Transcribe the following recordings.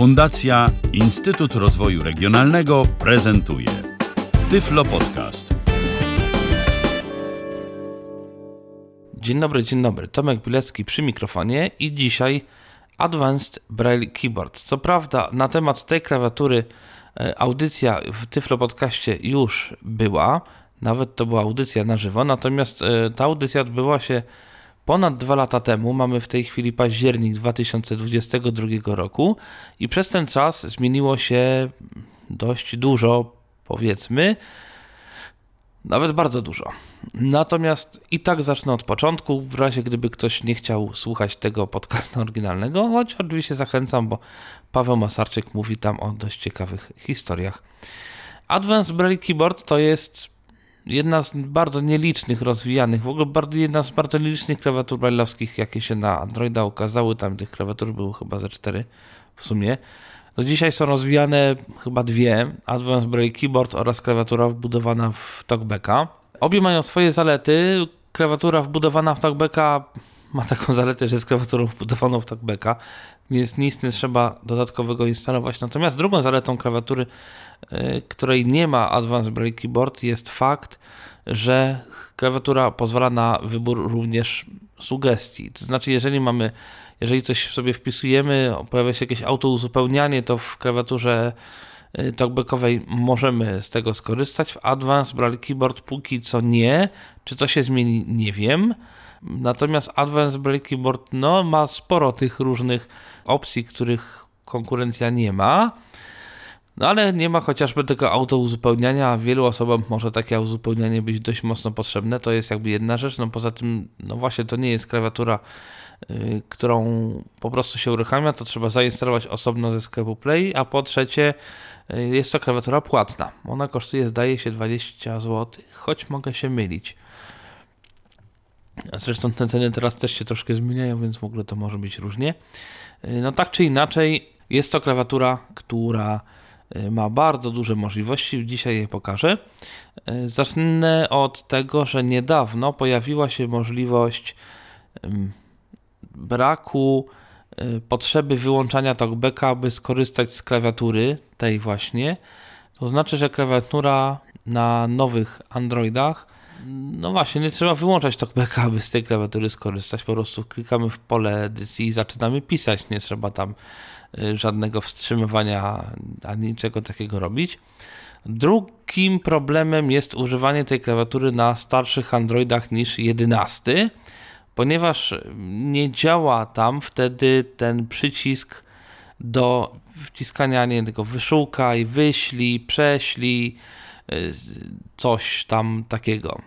Fundacja Instytut Rozwoju Regionalnego prezentuje Tyflo Podcast. Dzień dobry, dzień dobry. Tomek Bilecki przy mikrofonie i dzisiaj Advanced Braille Keyboard. Co prawda na temat tej klawiatury e, audycja w Tyflo Podcaście już była, nawet to była audycja na żywo, natomiast e, ta audycja odbyła się ponad dwa lata temu. Mamy w tej chwili październik 2022 roku i przez ten czas zmieniło się dość dużo, powiedzmy, nawet bardzo dużo. Natomiast i tak zacznę od początku, w razie gdyby ktoś nie chciał słuchać tego podcastu oryginalnego, choć oczywiście zachęcam, bo Paweł Masarczyk mówi tam o dość ciekawych historiach. Advanced Braille Keyboard to jest jedna z bardzo nielicznych rozwijanych, w ogóle bardzo, jedna z bardzo nielicznych klawiatur brailleowskich, jakie się na Androida ukazały. Tam tych klawiatur było chyba ze cztery w sumie. Do dzisiaj są rozwijane chyba dwie, Advanced Braille Keyboard oraz klawiatura wbudowana w TalkBacka. Obie mają swoje zalety. Klawiatura wbudowana w TalkBacka ma taką zaletę, że jest klawiaturą wbudowaną w TalkBacka, więc nic nie trzeba dodatkowego instalować. Natomiast drugą zaletą klawiatury, której nie ma Advanced Braille Keyboard jest fakt, że klawiatura pozwala na wybór również sugestii. To znaczy, jeżeli mamy, jeżeli coś sobie wpisujemy, pojawia się jakieś autouzupełnianie, to w klawiaturze y, talkbackowej możemy z tego skorzystać. W Advanced Braille Keyboard póki co nie. Czy to się zmieni? Nie wiem. Natomiast Advanced Braille Keyboard no, ma sporo tych różnych opcji, których konkurencja nie ma. No ale nie ma chociażby tego autouzupełniania, a wielu osobom może takie uzupełnianie być dość mocno potrzebne. To jest jakby jedna rzecz. No poza tym, no właśnie, to nie jest klawiatura, yy, którą po prostu się uruchamia, to trzeba zainstalować osobno ze sklepu Play, a po trzecie yy, jest to klawiatura płatna. Ona kosztuje, zdaje się, 20 zł, choć mogę się mylić. Zresztą te ceny teraz też się troszkę zmieniają, więc w ogóle to może być różnie. Yy, no tak czy inaczej, jest to klawiatura, która ma bardzo duże możliwości. Dzisiaj je pokażę. Yy, zacznę od tego, że niedawno pojawiła się możliwość braku potrzeby wyłączania talkbacka, aby skorzystać z klawiatury tej właśnie. To znaczy, że klawiatura na nowych Androidach no właśnie, nie trzeba wyłączać talkbacka, aby z tej klawiatury skorzystać. Po prostu klikamy w pole edycji i zaczynamy pisać. Nie trzeba tam y, żadnego wstrzymywania ani niczego takiego robić. Drugim problemem jest używanie tej klawiatury na starszych Androidach niż 11, ponieważ nie działa tam wtedy ten przycisk do wciskania nie tego wyszukaj, wyślij, prześlij, y, coś tam takiego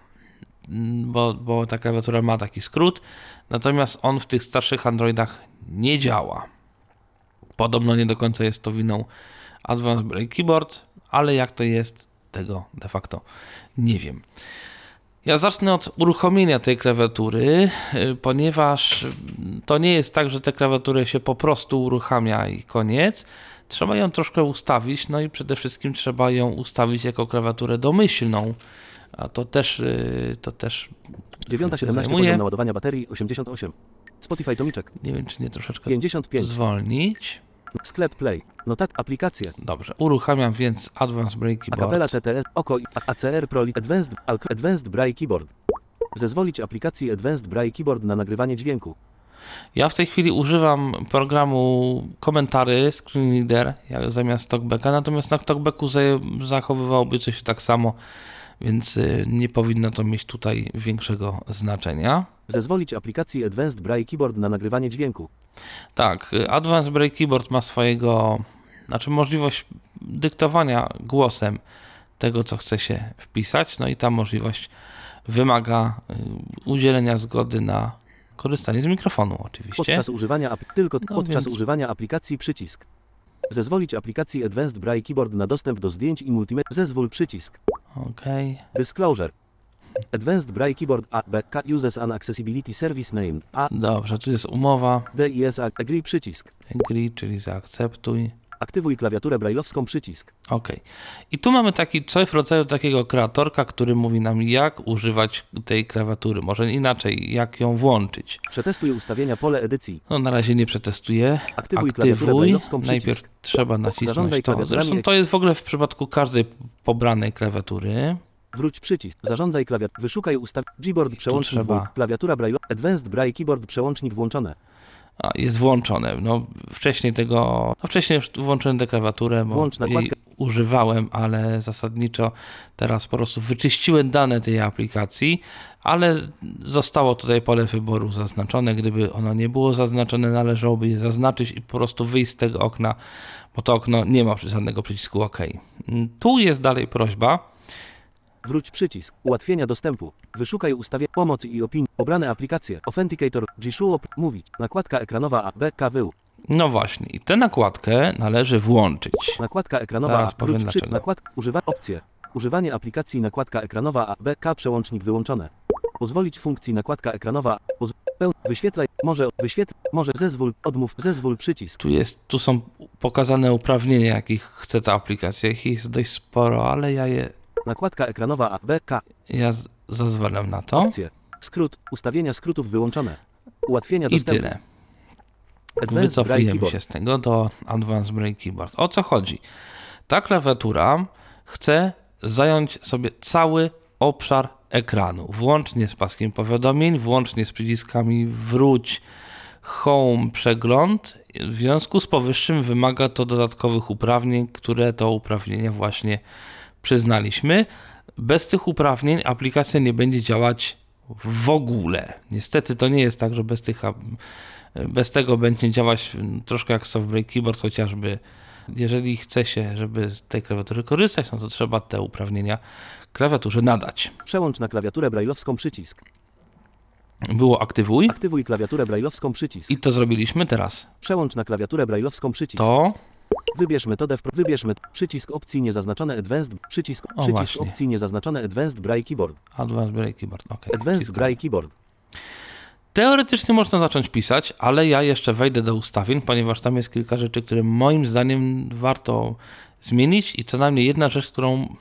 bo, bo ta klawiatura ma taki skrót, natomiast on w tych starszych Androidach nie działa. Podobno nie do końca jest to winą Advanced Braille Keyboard, ale jak to jest, tego de facto nie wiem. Ja zacznę od uruchomienia tej klawiatury, y, ponieważ to nie jest tak, że tę klawiaturę się po prostu uruchamia i koniec. Trzeba ją troszkę ustawić, no i przede wszystkim trzeba ją ustawić jako klawiaturę domyślną a to też, y, to też 9.17 poziom naładowania baterii 88. Spotify Tomiczek. Nie wiem, czy nie troszeczkę 55. zwolnić. Sklep Play. Notat aplikacje. Dobrze, uruchamiam więc Advanced Braille Keyboard. Acapella TTS, OKO, ACR Pro Advanced, Advanced Braille Keyboard. Zezwolić aplikacji Advanced Braille Keyboard na nagrywanie dźwięku. Ja w tej chwili używam programu komentary Screen Reader zamiast TalkBacka, natomiast na TalkBacku zachowywałoby coś tak samo więc y, nie powinno to mieć tutaj większego znaczenia. Zezwolić aplikacji Advanced Braille Keyboard na nagrywanie dźwięku. Tak, y, Advanced Braille Keyboard ma swojego, znaczy możliwość dyktowania głosem tego, co chce się wpisać, no i ta możliwość wymaga y, udzielenia zgody na korzystanie z mikrofonu oczywiście. Podczas używania, tylko no podczas więc... używania aplikacji przycisk. Zezwolić aplikacji Advanced Braille Keyboard na dostęp do zdjęć i multimedia. Zezwól przycisk. OK. Disclosure. Advanced Braille Keyboard A back uses an accessibility service name A. Dobrze, tu jest umowa. DIS Agree przycisk. Agree, czyli zaakceptuj. Aktywuj klawiaturę brajlowską przycisk. OK. I tu mamy taki coś w rodzaju takiego kreatorka, który mówi nam, jak używać tej klawiatury. Może inaczej, jak ją włączyć. Przetestuj ustawienia pole edycji. No na razie nie przetestuję. Aktywuj klawiaturę Aktywuj. brajlowską przycisk. Najpierw trzeba nacisnąć to. Zresztą to jest w ogóle w przypadku każdej pobranej klawiatury. Wróć przycisk. Zarządzaj klawiat. Wyszukaj ustaw. Gboard przełącznik. trzeba- Klawiatura Braille. Advanced Braille Keyboard przełącznik włączone. A, jest włączone. No, wcześniej tego. No, wcześniej już włączyłem tę klawiaturę, bo Włącz jej używałem, ale zasadniczo teraz po prostu wyczyściłem dane tej aplikacji, ale zostało tutaj pole wyboru zaznaczone. Gdyby ono nie było zaznaczone, należałoby je zaznaczyć i po prostu wyjść z tego okna, bo to okno nie ma żadnego przycisku OK. Tu jest dalej prośba. Wróć przycisk. Ułatwienia dostępu. Wyszukaj ustawienia pomocy i opinii. Pobrane aplikacje. Authenticator. Gshuo. Mówić. Nakładka ekranowa A. B. KWU. No właśnie, i tę nakładkę należy włączyć. Nakładka ekranowa Zaraz A. powiem Wróć przy... dlaczego. Nakładka. Używa... Opcje. Używanie aplikacji nakładka ekranowa A. B. K. Przełącznik wyłączone. Pozwolić funkcji nakładka ekranowa. Poz... Peł... Wyświetlaj. Może. Wyświetl... Może. Zezwól. Odmów. Zezwól przycisk. Tu, jest, tu są pokazane uprawnienia, jakich chce ta aplikacja. Ich jest dość sporo, ale ja je Nakładka ekranowa A. B. K. ja z- zezwalam na to. Opcje. Skrót. Ustawienia skrótów wyłączone. Ułatwienia I dostępu. tyle. Advanced Braille Wycofujemy Keyboard. się z tego do Advanced Braille Keyboard. O co chodzi? Ta klawiatura chce zająć sobie cały obszar ekranu, włącznie z paskiem powiadomień, włącznie z przyciskami wróć, home, przegląd. W związku z powyższym wymaga to dodatkowych uprawnień, które to uprawnienia właśnie przyznaliśmy. Bez tych uprawnień aplikacja nie będzie działać w ogóle. Niestety to nie jest tak, że bez tych bez tego będzie działać troszkę jak Softbreak Keyboard, chociażby jeżeli chce się, żeby z tej klawiatury korzystać, no to trzeba te uprawnienia klawiaturze nadać. Przełącz na klawiaturę brajlowską przycisk. Było aktywuj Aktywuj klawiaturę brajlowską przycisk. i to zrobiliśmy teraz. Przełącz na klawiaturę brajlowską przycisk. To Wybierz metodę. Wpro... Wybierz met... przycisk opcji niezaznaczone Advanced. Przycisk, O, przycisk właśnie. opcji niezaznaczone Advanced Braille Keyboard. Advanced Braille Keyboard. ok. Advanced. Braille Keyboard. Teoretycznie można zacząć pisać, ale ja jeszcze wejdę do ustawień, ponieważ tam jest kilka rzeczy, które moim zdaniem warto zmienić i co najmniej jedna rzecz, którą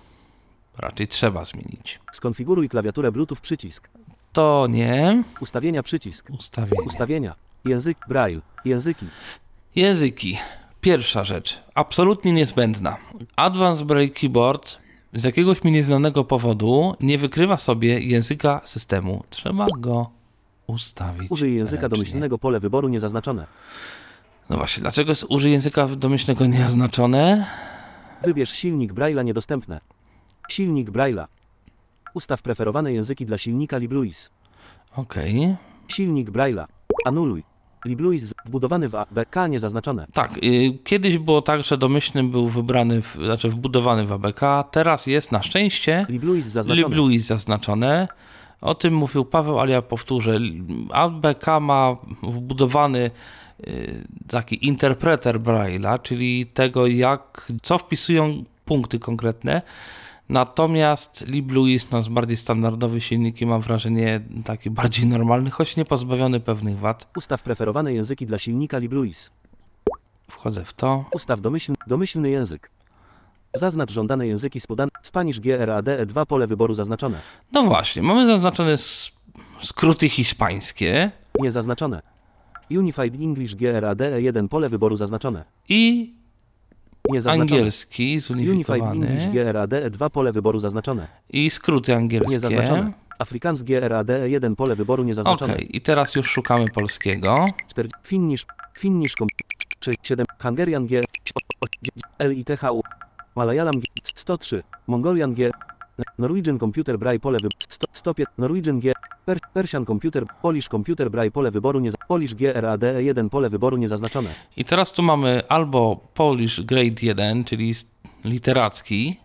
raczej trzeba zmienić. Skonfiguruj klawiaturę Bluetooth przycisk. To nie Ustawienia przycisk. ustawienie. Ustawienia. Język Braille. Języki. Języki. Pierwsza rzecz, absolutnie niezbędna. Advanced Braille Keyboard z jakiegoś mi nieznanego powodu nie wykrywa sobie języka systemu. Trzeba go ustawić. Użyj języka ręcznie. domyślnego pole wyboru niezaznaczone. No właśnie, dlaczego jest użyj języka domyślnego nieoznaczone? Wybierz silnik Braille'a niedostępne. Silnik Braille'a. Ustaw preferowane języki dla silnika LibLouis. Okej. Silnik Braille'a. Anuluj. LibLouis z- wbudowany w A, B, K niezaznaczone. Tak, y, kiedyś było tak, że domyślny był wybrany, w, znaczy wbudowany w ABK, teraz jest na szczęście LibLouis zaznaczone. LibLouis zaznaczone. O tym mówił Paweł, ale ja powtórzę. ABK ma wbudowany y, taki interpreter Braille'a, czyli tego, jak, co wpisują punkty konkretne. Natomiast LibLouis no, jest bardziej standardowy silnik i mam wrażenie taki bardziej normalny, choć nie pozbawiony pewnych wad. Ustaw preferowane języki dla silnika LibLouis. Wchodzę w to. Ustaw domyślny, domyślny język. Zaznacz żądane języki z podan Spanish GRADE 2 pole wyboru zaznaczone. No właśnie, mamy zaznaczone skróty hiszpańskie Niezaznaczone. Unified English GRADE 1 pole wyboru zaznaczone. i Niezaznaczone. angielski Unified zunifikowany GRADE 2 pole wyboru zaznaczone. i skróty angielskie. Niezaznaczone. Afrikaans GRADE 1 pole wyboru Okej, niezaznaczone. i teraz już szukamy polskiego. 4 Finnish Finnish kom 3 7 Hungarian G LITHU Malayalam G 103 Mongolian G Norwegian Computer Braille pole wyboru 105 Norwegian G per, Persian Computer Polish Computer Braille pole wyboru nie Polish GRADE 1 pole wyboru niezaznaczone I teraz tu mamy albo Polish Grade 1, czyli literacki,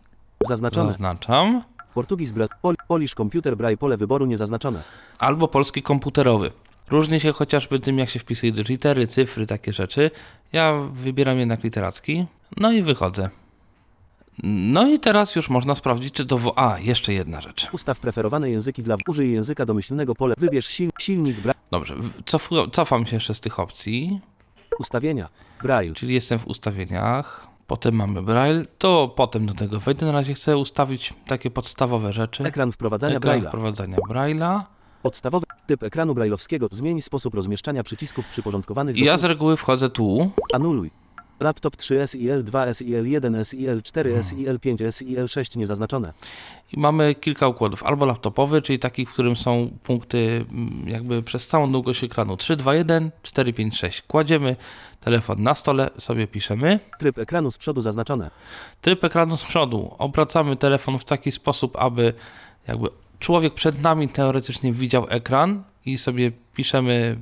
zaznaczone zaznaczam, Portugis Bra Pol, Polish Computer Braille pole wyboru niezaznaczone albo polski komputerowy. Różni się chociażby tym, jak się wpisuje do litery, cyfry, takie rzeczy. Ja wybieram jednak literacki, no i wychodzę. No i teraz już można sprawdzić, czy to... A, jeszcze jedna rzecz. Ustaw preferowane języki dla użyj języka domyślnego pole wybierz sil, silnik Braille Dobrze, cof, cofam się jeszcze z tych opcji, ustawienia Braille czyli jestem w ustawieniach. Potem mamy Braille, to potem do tego wejdę. Na razie chcę ustawić takie podstawowe rzeczy. Ekran wprowadzania Ekran Braille'a. wprowadzania Braille'a. Podstawowy typ ekranu brajlowskiego. Zmień sposób rozmieszczania przycisków przyporządkowanych do ja z reguły wchodzę tu. Anuluj. Laptop 3 SIL 2 SIL 1 SIL 4 SIL 5 SIL 6 niezaznaczone. I mamy kilka układów. Albo laptopowy, czyli taki, w którym są punkty mm, jakby przez całą długość ekranu. 3, 2, 1, 4, 5, 6. Kładziemy telefon na stole, sobie piszemy. Tryb ekranu z przodu zaznaczone. Tryb ekranu z przodu. Obracamy telefon w taki sposób, aby jakby człowiek przed nami teoretycznie widział ekran i sobie piszemy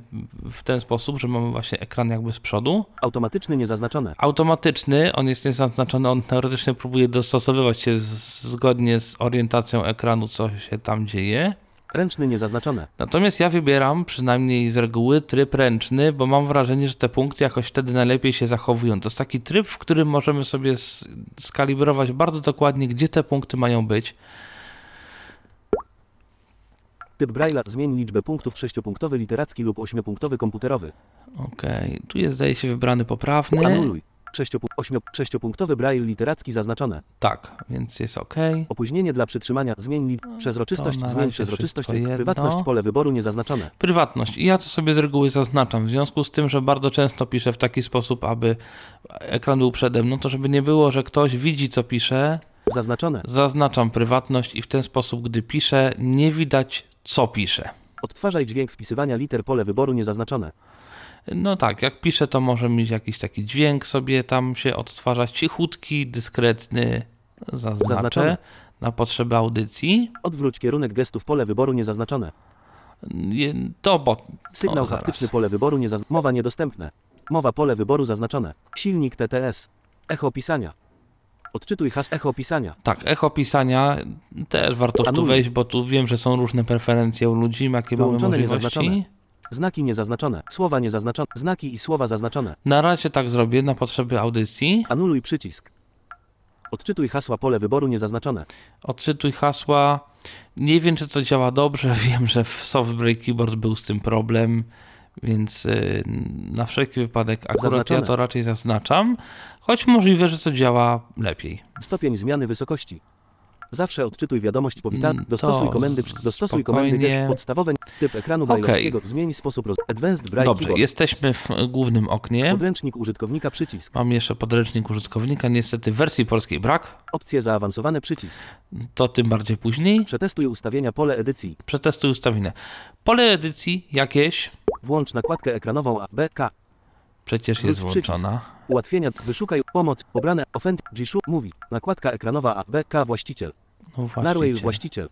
w ten sposób, że mamy właśnie ekran jakby z przodu. Automatyczny niezaznaczone. Automatyczny, on jest niezaznaczony, on teoretycznie próbuje dostosowywać się z, zgodnie z orientacją ekranu, co się tam dzieje. Ręczny niezaznaczone. Natomiast ja wybieram przynajmniej z reguły tryb ręczny, bo mam wrażenie, że te punkty jakoś wtedy najlepiej się zachowują. To jest taki tryb, w którym możemy sobie skalibrować bardzo dokładnie, gdzie te punkty mają być. Typ Braille'a. Zmień liczbę punktów 6-punktowy literacki lub 8-punktowy komputerowy. Okej, tu jest zdaje się wybrany poprawny. Anuluj. 6-punktowy Braille literacki zaznaczone. Tak, więc jest ok. Opóźnienie dla przytrzymania. Zmień li... przezroczystość. na Zmień razie przezroczystość. wszystko jedno. Prywatność. Pole wyboru niezaznaczone. Prywatność. I ja to sobie z reguły zaznaczam. W związku z tym, że bardzo często piszę w taki sposób, aby ekran był przede mną, to żeby nie było, że ktoś widzi, co piszę, Zaznaczone. zaznaczam prywatność i w ten sposób, gdy piszę, nie widać, co piszę. Odtwarzaj dźwięk wpisywania liter. Pole wyboru niezaznaczone. No tak, jak piszę, to może mieć jakiś taki dźwięk sobie tam się odtwarzać, cichutki, dyskretny, zaznaczę Zaznaczone. na potrzeby audycji. Odwróć kierunek gestów. Pole wyboru niezaznaczone. Je- To bo... Sygnał o, zaraz. haftyczny. Pole wyboru niezaznaczone. Mowa niedostępne. Mowa. Pole wyboru zaznaczone. Silnik TTS. Echo pisania. Odczytuj has echo pisania. Tak, echo pisania też warto w tu wejść, bo tu wiem, że są różne preferencje u ludzi, jakie mamy Wyłączone, możliwości. niezaznaczone. Znaki niezaznaczone. Słowa niezaznaczone. Znaki i słowa zaznaczone. Na razie tak zrobię na potrzeby audycji. Anuluj przycisk. Odczytuj hasła. Pole wyboru niezaznaczone. Odczytuj hasła. Nie wiem, czy to działa dobrze. Wiem, że w Softbreak Keyboard był z tym problem, więc y, na wszelki wypadek akurat Zaznaczone. ja to raczej zaznaczam, choć możliwe, że to działa lepiej. Stopień zmiany wysokości. Zawsze odczytuj wiadomość powitania. Mm, Dostosuj to komendy. Dostosuj spokojnie. komendy gest podstawowe. Typ ekranu brajlowskiego. Zmień sposób roz... Advanced Braille Dobrze, Keyboard. jesteśmy w głównym oknie. Podręcznik użytkownika przycisk. Mam jeszcze podręcznik użytkownika. Niestety w wersji polskiej brak. Opcje zaawansowane przycisk. To tym bardziej później. Przetestuj ustawienia pole edycji. Przetestuj ustawienia. Pole edycji jakieś Włącz nakładkę ekranową A, B, K. przecież jest Wróć przycisk. włączona. Ułatwienia. Wyszukaj pomoc. Pobrane. Offend. Gishu. Mówi. Nakładka ekranowa A, B, K. Właściciel. No Narway. właściciel. Właściciel.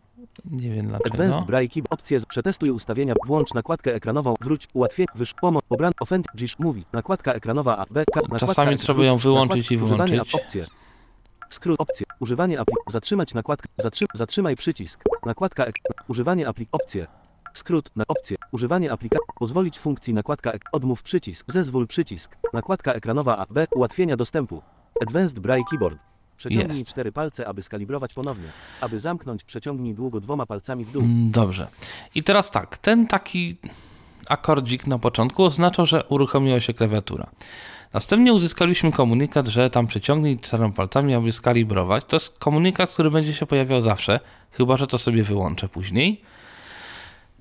Nie wiem dlaczego. Advanced Braille Keyboard. Opcje. z- Przetestuj ustawienia. Włącz nakładkę ekranową. Wróć. Ułatwienie. Wysz. Pomoc. Pobrane. Offend. Gish. Mówi. Nakładka ekranowa A, B, K. Nakładka Czasami trzeba ją wróć. wyłączyć i Używanie włączyć. ap- Opcje. Skrót. Opcje. Używanie aplik. Zatrzymać nakładkę. Zatrzy... Zatrzymaj przycisk. Nakładka ek... Używanie aplik. Opcje. Skrót. Na opcje. Używanie aplikacji. Pozwolić funkcji nakładka ek... Odmów przycisk. Zezwól przycisk. Nakładka ekranowa A, B. Ułatwienia dostępu. Advanced Braille Keyboard. Przeciągnij Jest. cztery palce, aby skalibrować ponownie. Aby zamknąć, przeciągnij długo dwoma palcami w dół. Mm, Dobrze. I teraz tak, ten taki akordzik na początku oznaczał, że uruchomiła się klawiatura. Następnie uzyskaliśmy komunikat, że tam przeciągnij czterema palcami, aby skalibrować. To jest komunikat, który będzie się pojawiał zawsze, chyba że to sobie wyłączę później.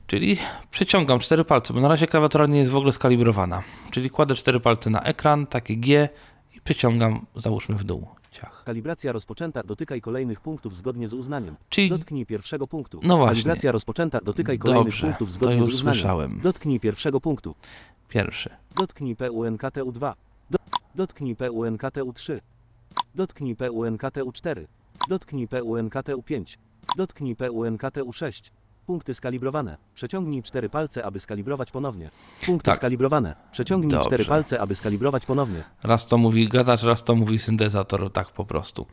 Czyli przeciągam cztery palce, bo na razie klawiatura nie jest w ogóle skalibrowana. Czyli kładę cztery palce na ekran, takie G i przeciągam, załóżmy w dół. Ciach. Kalibracja rozpoczęta. Dotykaj kolejnych punktów zgodnie z uznaniem. Czyli Dotknij pierwszego punktu. No właśnie. Kalibracja rozpoczęta. Dotykaj kolejnych Dobrze, punktów to zgodnie już z uznaniem. słyszałem. Dotknij pierwszego punktu. pierwszy. Dotknij PUNKTU2. Do, dotknij PUNKTU3. Dotknij PUNKTU4. Dotknij PUNKTU5. Dotknij PUNKTU6. Punkty skalibrowane. Przeciągnij cztery palce, aby skalibrować ponownie. Punkty Tak. skalibrowane. Przeciągnij Dobrze. cztery palce, aby skalibrować ponownie. Raz to mówi gadacz, raz to mówi syntezator, tak po prostu.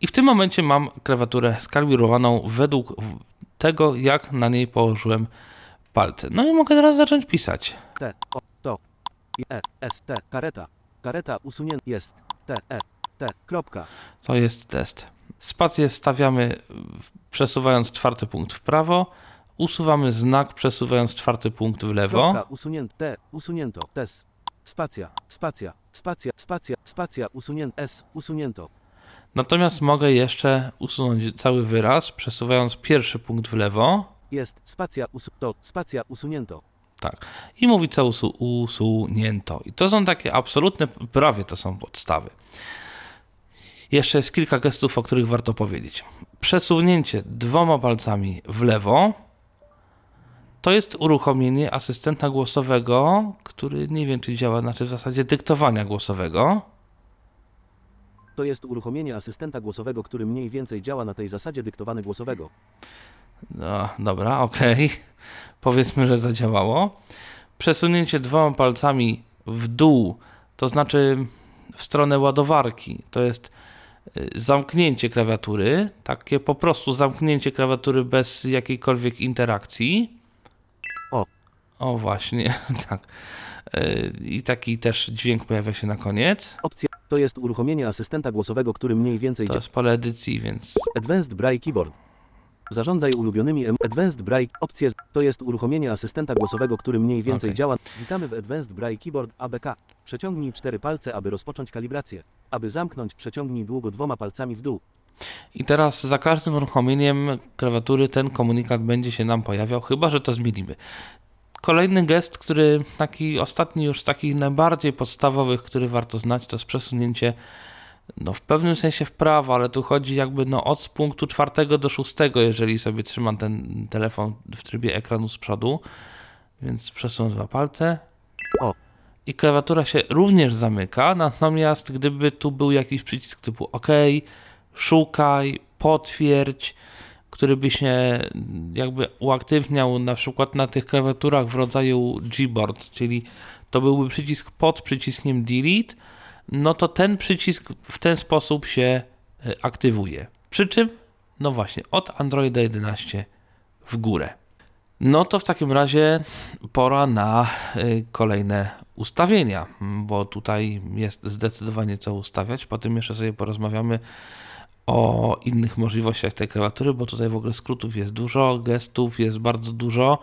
I w tym momencie mam klawiaturę skalibrowaną według tego, jak na niej położyłem palce. No i mogę teraz zacząć pisać. T, O, to, E, S, T, kareta. Kareta usunięta jest. T, E, T, kropka. To jest test. Spację stawiamy przesuwając czwarty punkt w prawo, usuwamy znak przesuwając czwarty punkt w lewo. Kropka, usunięte, usunięto, tes. Spacja, spacja, spacja, spacja, spacja, usunięto, S, usunięto. Natomiast mogę jeszcze usunąć cały wyraz, przesuwając pierwszy punkt w lewo. Jest, spacja, usu, to, spacja, usunięto. Tak. I mówi co usu, usunięto. I to są takie absolutne, prawie to są podstawy. Jeszcze jest kilka gestów, o których warto powiedzieć. Przesunięcie dwoma palcami w lewo to jest uruchomienie asystenta głosowego, który nie wiem, czy działa, znaczy w zasadzie dyktowania głosowego. To jest uruchomienie asystenta głosowego, który mniej więcej działa na tej zasadzie dyktowane głosowego. No, dobra, okej. Powiedzmy, że zadziałało. Przesunięcie dwoma palcami w dół, to znaczy w stronę ładowarki, to jest y, zamknięcie klawiatury, takie po prostu zamknięcie klawiatury bez jakiejkolwiek interakcji. O. Właśnie, tak. Y, I taki też dźwięk pojawia się na koniec. Opcja to jest uruchomienie asystenta głosowego, który mniej więcej To jest pole edycji, więc Advanced Braille Keyboard. Zarządzaj ulubionymi Advanced Braille opcje to jest uruchomienie asystenta głosowego, który mniej więcej Okej. działa. Witamy w Advanced Braille Keyboard ABK. Przeciągnij cztery palce, aby rozpocząć kalibrację. Aby zamknąć, przeciągnij długo dwoma palcami w dół. I teraz za każdym uruchomieniem klawiatury ten komunikat będzie się nam pojawiał, chyba że to zmienimy. Kolejny gest, który taki ostatni już z takich najbardziej podstawowych, który warto znać, to jest przesunięcie no w pewnym sensie w prawo, ale tu chodzi jakby no od punktu czwartego do szóstego, jeżeli sobie trzymam ten telefon w trybie ekranu z przodu. Więc przesunę dwa palce. O. I klawiatura się również zamyka, natomiast gdyby tu był jakiś przycisk typu OK, szukaj, potwierdź, który by się jakby uaktywniał na przykład na tych klawiaturach w rodzaju Gboard, czyli to byłby przycisk pod przyciskiem Delete, no to ten przycisk w ten sposób się y, aktywuje. Przy czym, no właśnie, od Androida 11 w górę. No to w takim razie pora na y, kolejne ustawienia, bo tutaj jest zdecydowanie co ustawiać. Potem jeszcze sobie porozmawiamy o innych możliwościach tej klawiatury, bo tutaj w ogóle skrótów jest dużo, gestów jest bardzo dużo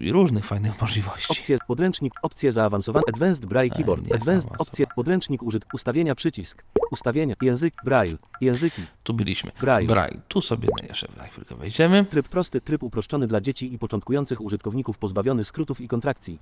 i różnych fajnych możliwości. Opcje podręcznik, opcje zaawansowane, Advanced Braille Keyboard, nie Advanced opcje, podręcznik użyt, ustawienia przycisk, ustawienia, język, Braille, języki, Tu byliśmy. Braille. Braille. Tu sobie na jeszcze na chwilkę wejdziemy. tryb prosty, tryb uproszczony dla dzieci i początkujących użytkowników pozbawiony skrótów i kontrakcji.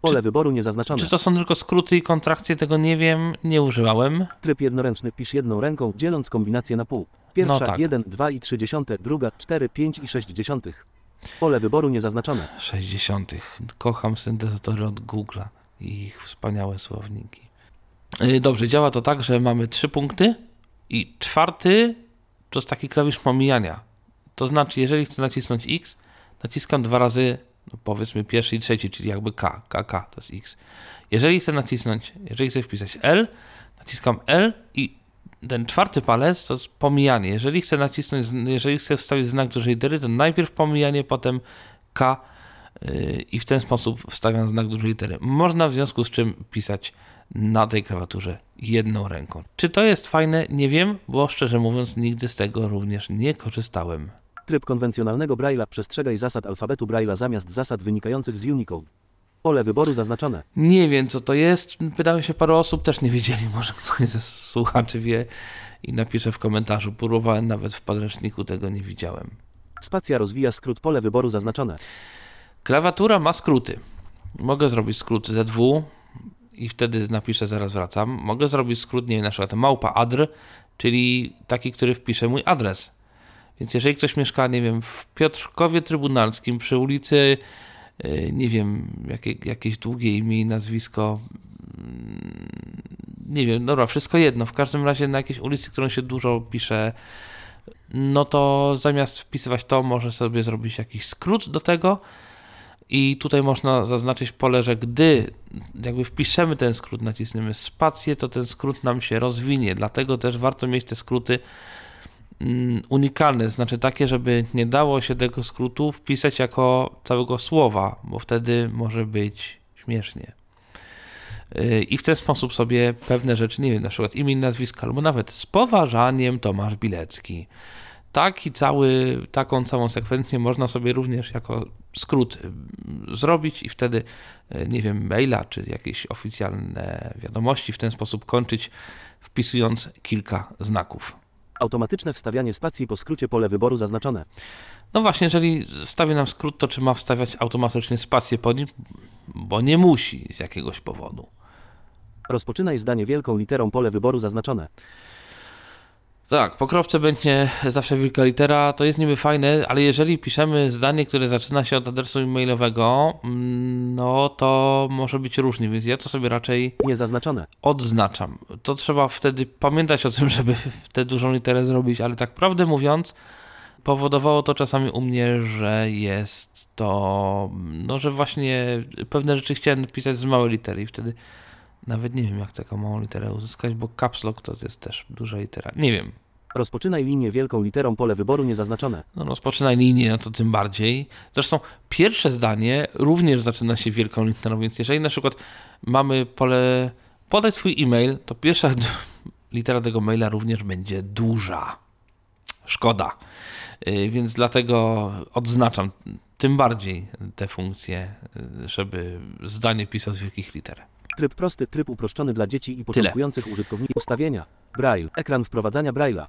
Pole wyboru niezaznaczone. Czy to są tylko skróty i kontrakcje, tego nie wiem, nie używałem. Tryb jednoręczny pisz jedną ręką, dzieląc kombinację na pół. Pierwsza No tak. 1, 2 i 3 dziesiąte, druga 4, 5 i 6 dziesiątych. Pole wyboru niezaznaczone. 60. Kocham syntezatory od Google'a i ich wspaniałe słowniki. Yy, Dobrze, działa to tak, że mamy trzy punkty i czwarty to jest taki klawisz pomijania. To znaczy, jeżeli chcę nacisnąć X, naciskam dwa razy, no powiedzmy pierwszy i trzeci, czyli jakby K, K, K, to jest X. Jeżeli chcę nacisnąć, jeżeli chcę wpisać L, naciskam L i ten czwarty palec to jest pomijanie. Jeżeli chcę nacisnąć, jeżeli chcę wstawić znak dużej litery, to najpierw pomijanie, potem K yy, i w ten sposób wstawiam znak dużej litery. Można w związku z czym pisać na tej klawiaturze jedną ręką. Czy to jest fajne? Nie wiem, bo szczerze mówiąc nigdy z tego również nie korzystałem. Tryb konwencjonalnego Braille'a przestrzegaj zasad alfabetu Braille'a zamiast zasad wynikających z Unicode. Pole wyboru zaznaczone. Nie wiem, co to jest. Pytałem się paru osób, też nie wiedzieli. Może ktoś ze słuchaczy wie i napisze w komentarzu. Próbowałem nawet w podręczniku, tego nie widziałem. Spacja rozwija skrót pole wyboru zaznaczone. Klawiatura ma skróty. Mogę zrobić skrót ZW i wtedy napiszę, zaraz wracam. Mogę zrobić skrót, nie wiem, na przykład małpa adr, czyli taki, który wpisze mój adres. Więc jeżeli ktoś mieszka, nie wiem, w Piotrkowie Trybunalskim przy ulicy, nie wiem, jakie, jakieś długie imię i nazwisko, mm, nie wiem, dobra, wszystko jedno. W każdym razie na jakiejś ulicy, którą się dużo pisze, no to zamiast wpisywać to, może sobie zrobić jakiś skrót do tego. I tutaj można zaznaczyć pole, że gdy jakby wpiszemy ten skrót, nacisniemy spację, to ten skrót nam się rozwinie. Dlatego też warto mieć te skróty unikalne, znaczy takie, żeby nie dało się tego skrótu wpisać jako całego słowa, bo wtedy może być śmiesznie. Yy, I w ten sposób sobie pewne rzeczy, nie wiem, na przykład imię, nazwisko, albo nawet z poważaniem Tomasz Bilecki. Taki cały, taką całą sekwencję można sobie również jako skrót y, zrobić i wtedy, y, nie wiem, maila czy jakieś oficjalne wiadomości w ten sposób kończyć, wpisując kilka znaków. Automatyczne wstawianie spacji po skrócie pole wyboru zaznaczone. No właśnie, jeżeli wstawi nam skrót, to czy ma wstawiać automatycznie spację po nim? Bo nie musi z jakiegoś powodu. Rozpoczynaj zdanie wielką literą pole wyboru zaznaczone. Tak, po kropce będzie zawsze wielka litera, to jest niby fajne, ale jeżeli piszemy zdanie, które zaczyna się od adresu e-mailowego, mm, no to może być różnie, więc ja to sobie raczej Niezaznaczone. odznaczam. To trzeba wtedy pamiętać o tym, żeby tę dużą literę zrobić, ale tak prawdę mówiąc, powodowało to czasami u mnie, że jest to, no że właśnie pewne rzeczy chciałem pisać z małej litery i wtedy nawet nie wiem, jak taką małą literę uzyskać, bo caps lock to jest też duża litera. Nie wiem. Rozpoczynaj linię wielką literą pole wyboru niezaznaczone. No rozpoczynaj linię, no to tym bardziej. Zresztą pierwsze zdanie również zaczyna się wielką literą, więc jeżeli na przykład mamy pole podaj swój e-mail, to pierwsza litera tego maila również będzie duża. Szkoda. Yy, Więc dlatego odznaczam tym bardziej te funkcje, yy, żeby zdanie pisał z wielkich liter. Tryb prosty, tryb uproszczony dla dzieci i początkujących użytkowników. Ustawienia. Braille. Ekran wprowadzania Braille'a.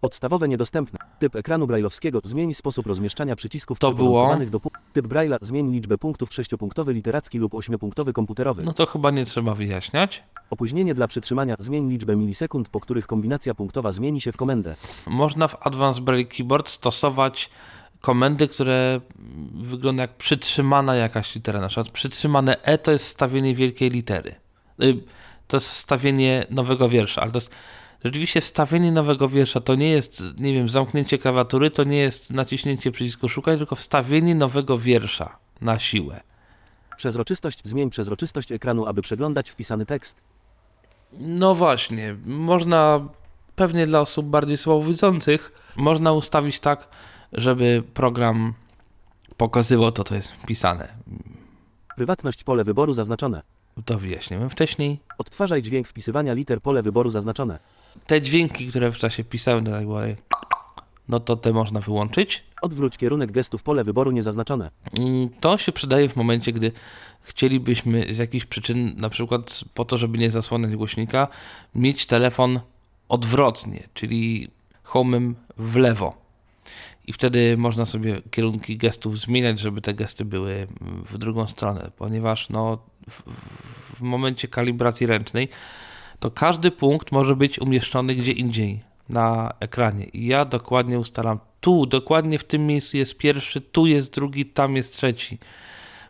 Podstawowe niedostępne. Typ ekranu brailleowskiego. Zmień sposób rozmieszczania przycisków To było. do Typ Braille'a. Zmień liczbę punktów sześciopunktowy literacki lub ośmiopunktowy komputerowy. No to chyba nie trzeba wyjaśniać. Opóźnienie dla przytrzymania. Zmień liczbę milisekund, po których kombinacja punktowa zmieni się w komendę. Można w Advanced Braille Keyboard stosować komendy, które wygląda jak przytrzymana jakaś litera. Na przykład przytrzymane E to jest wstawienie wielkiej litery. Y, To jest wstawienie nowego wiersza, ale to jest rzeczywiście wstawienie nowego wiersza to nie jest, nie wiem, zamknięcie klawiatury, to nie jest naciśnięcie przycisku szukaj, tylko wstawienie nowego wiersza na siłę. Przezroczystość. Zmień przezroczystość ekranu, aby przeglądać wpisany tekst. No właśnie, można pewnie dla osób bardziej słabowidzących, można ustawić tak, żeby program pokazywał to, co jest wpisane. Prywatność. Pole wyboru zaznaczone. To wyjaśniłem wcześniej. Odtwarzaj dźwięk wpisywania liter. Pole wyboru zaznaczone. Te dźwięki, które w czasie pisałem, to tak było, no to te można wyłączyć. Odwróć kierunek gestów. Pole wyboru niezaznaczone. Mm, To się przydaje w momencie, gdy chcielibyśmy z jakichś przyczyn, na przykład po to, żeby nie zasłaniać głośnika, mieć telefon odwrotnie, czyli homem w lewo. I wtedy można sobie kierunki gestów zmieniać, żeby te gesty były w drugą stronę, ponieważ no, w, w momencie kalibracji ręcznej to każdy punkt może być umieszczony gdzie indziej na ekranie. I ja dokładnie ustalam tu, dokładnie w tym miejscu jest pierwszy, tu jest drugi, tam jest trzeci.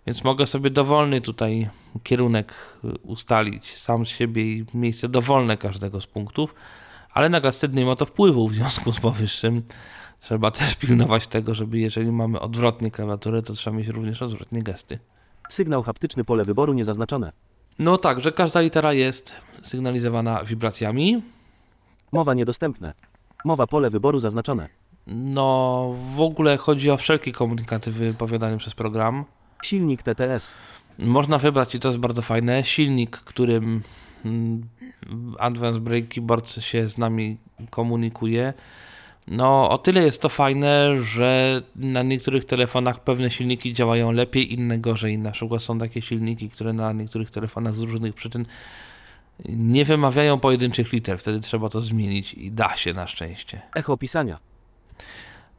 Więc mogę sobie dowolny tutaj kierunek y, ustalić sam z siebie i miejsce dowolne każdego z punktów, ale na gastet nie ma to wpływu w związku z powyższym. Trzeba też pilnować tego, żeby jeżeli mamy odwrotnie klawiaturę, to trzeba mieć również odwrotnie gesty. Sygnał haptyczny. Pole wyboru niezaznaczone. No tak, że każda litera jest sygnalizowana wibracjami. Mowa niedostępne. Mowa. Pole wyboru zaznaczone. No w ogóle chodzi o wszelkie komunikaty wypowiadane przez program. Silnik TTS. Można wybrać, i to jest bardzo fajne, silnik, którym mm, Advanced Brake Keyboard się z nami komunikuje. No, o tyle jest to fajne, że na niektórych telefonach pewne silniki działają lepiej, inne gorzej. Na przykład są takie silniki, które na niektórych telefonach z różnych przyczyn nie wymawiają pojedynczych liter. Wtedy trzeba to zmienić i da się na szczęście. Echo pisania.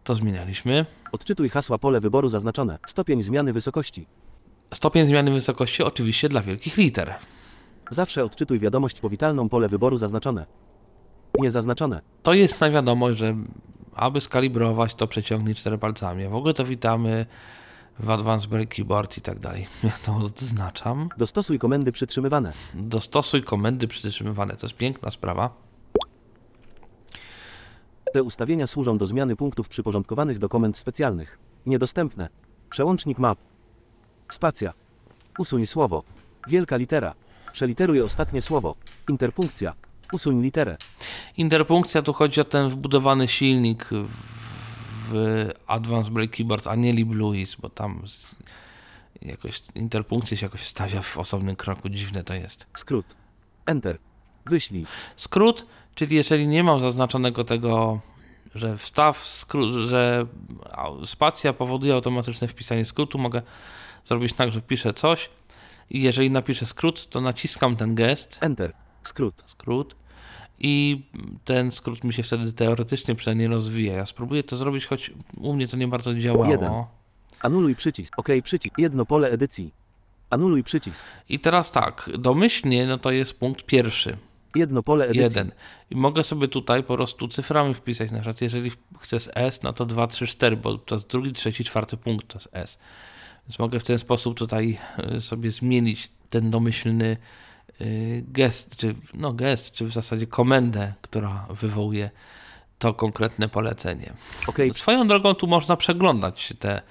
To zmienialiśmy. Odczytuj hasła. Pole wyboru zaznaczone. Stopień zmiany wysokości. Stopień zmiany wysokości oczywiście dla wielkich liter. Zawsze odczytuj wiadomość powitalną. Pole wyboru zaznaczone. Niezaznaczone. to jest na wiadomość, że aby skalibrować, to przeciągnij cztery palcami. W ogóle to witamy w Advanced Break Keyboard i tak dalej. Ja to odznaczam. Dostosuj komendy przytrzymywane. Dostosuj komendy przytrzymywane. To jest piękna sprawa. Te ustawienia służą do zmiany punktów przyporządkowanych do komend specjalnych. Niedostępne. Przełącznik map. Spacja. Usuń słowo. Wielka litera. Przeliteruj ostatnie słowo. Interpunkcja. Usuń literę. Interpunkcja tu chodzi o ten wbudowany silnik w, Advanced Break Keyboard, a nie LibLouis, bo tam jakoś interpunkcję się jakoś stawia w osobnym kroku. Dziwne to jest. Skrót. Enter. Wyślij. Skrót, czyli jeżeli nie mam zaznaczonego tego że wstaw, skrót, że spacja powoduje automatyczne wpisanie skrótu. Mogę zrobić tak, że piszę coś i jeżeli napiszę skrót, to naciskam ten gest, Enter. Skrót. skrót i ten skrót mi się wtedy teoretycznie przynajmniej rozwija. Ja spróbuję to zrobić, choć u mnie to nie bardzo działało. Jeden. Anuluj przycisk. OK przycisk. Jedno pole edycji. Anuluj przycisk. I teraz tak, domyślnie no to jest punkt pierwszy. Jedno pole edycji. Jeden. I mogę sobie tutaj po prostu cyframi wpisać. Na przykład, jeżeli chcę z S, no to 2, 3, 4, bo to jest drugi, trzeci, czwarty punkt to jest S. Więc mogę w ten sposób tutaj y, sobie zmienić ten domyślny gest, czy no gest, czy w zasadzie komendę, która wywołuje to konkretne polecenie. OK. Swoją drogą tu można przeglądać te,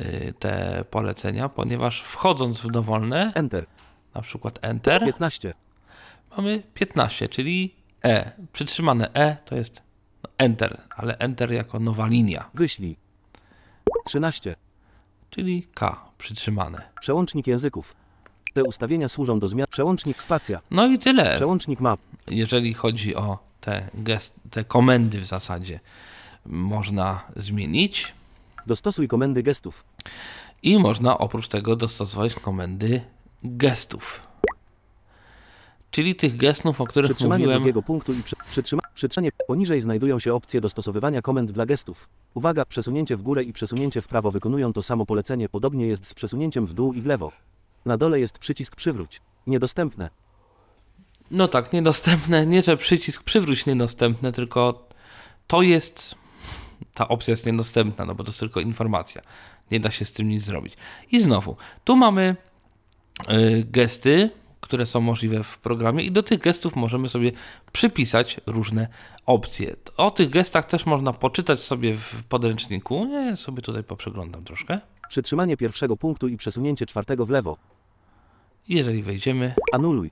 y, te polecenia, ponieważ wchodząc w dowolne, Enter. na przykład Enter, 15. mamy 15, czyli E. Przytrzymane E to jest no, Enter, ale Enter jako nowa linia, Wyślij. 13. czyli K przytrzymane. Przełącznik języków. Te ustawienia służą do zmian. Przełącznik spacja. No i tyle, Przełącznik map. jeżeli chodzi o te, gest, te komendy w zasadzie można zmienić Dostosuj komendy gestów. i można oprócz tego dostosować komendy gestów. Czyli tych gestów, o których Przytrzymanie mówiłem. drugiego punktu i przy, przytrzyma, przytrzymanie. Poniżej znajdują się opcje dostosowywania komend dla gestów. Uwaga, przesunięcie w górę i przesunięcie w prawo wykonują to samo polecenie. Podobnie jest z przesunięciem w dół i w lewo. Na dole jest przycisk przywróć. Niedostępne. No tak, niedostępne. Nie, że przycisk przywróć niedostępne, tylko to jest. Ta opcja jest niedostępna, no bo to jest tylko informacja. Nie da się z tym nic zrobić. I znowu, tu mamy y, gesty, które są możliwe w programie, i do tych gestów możemy sobie przypisać różne opcje. O tych gestach też można poczytać sobie w podręczniku. Ja sobie tutaj poprzeglądam troszkę. Przytrzymanie pierwszego punktu i przesunięcie czwartego w lewo. Jeżeli wejdziemy, Anuluj.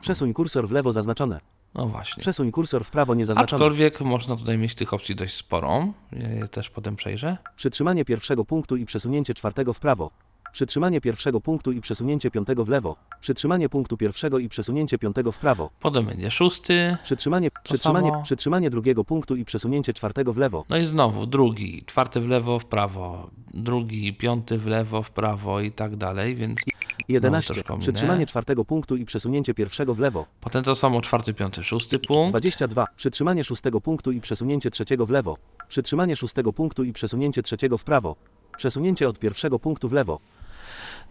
Przesuń kursor w lewo zaznaczone. no właśnie. Przesuń kursor w prawo niezaznaczone. Aczkolwiek można tutaj mieć tych opcji dość sporo. Ja je też potem przejrzę. Przytrzymanie pierwszego punktu i przesunięcie czwartego w prawo. Przytrzymanie pierwszego punktu i przesunięcie piątego w lewo. Przytrzymanie punktu pierwszego i przesunięcie piątego w prawo. Potem będzie szósty. Przytrzymanie, przytrzymanie, samo. przytrzymanie drugiego punktu i przesunięcie czwartego w lewo. No i znowu drugi, czwarty w lewo, w prawo, drugi, piąty w lewo, w prawo i tak dalej, więc 11. troszkę ominę. Przytrzymanie czwartego punktu i przesunięcie pierwszego w lewo. potem to samo czwarty, piąty, szósty punkt. 22. Przytrzymanie szóstego punktu i przesunięcie trzeciego w lewo. Przytrzymanie szóstego punktu i przesunięcie trzeciego w prawo. Przesunięcie od pierwszego punktu w lewo.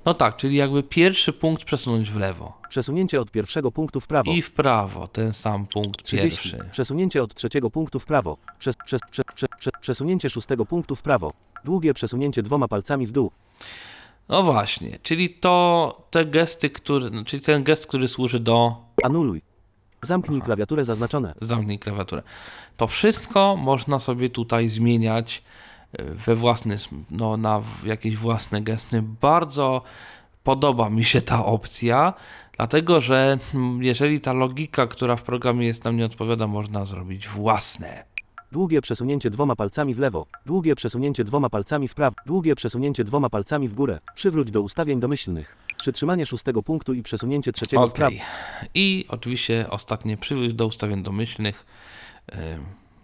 No tak, czyli jakby pierwszy punkt przesunąć w lewo Przesunięcie od pierwszego punktu w prawo. i w prawo ten sam punkt 30. pierwszy. Przesunięcie od trzeciego punktu w prawo. Przez, przez, przesunięcie szóstego punktu w prawo. Długie przesunięcie dwoma palcami w dół. No właśnie, czyli to te gesty, które, no, czyli ten gest, który służy do Anuluj. Zamknij klawiaturę zaznaczone. zamknij klawiaturę. To wszystko można sobie tutaj zmieniać e, we własny, no, na jakieś własne gesty. Bardzo podoba mi się ta opcja, dlatego że mm, jeżeli ta logika, która w programie jest, nam nie odpowiada, można zrobić własne. Długie przesunięcie dwoma palcami w lewo. Długie przesunięcie dwoma palcami w prawo. Długie przesunięcie dwoma palcami w górę. Przywróć do ustawień domyślnych. Przytrzymanie szóstego punktu i przesunięcie trzeciego w prawo. I oczywiście ostatnie przywróć do ustawień domyślnych.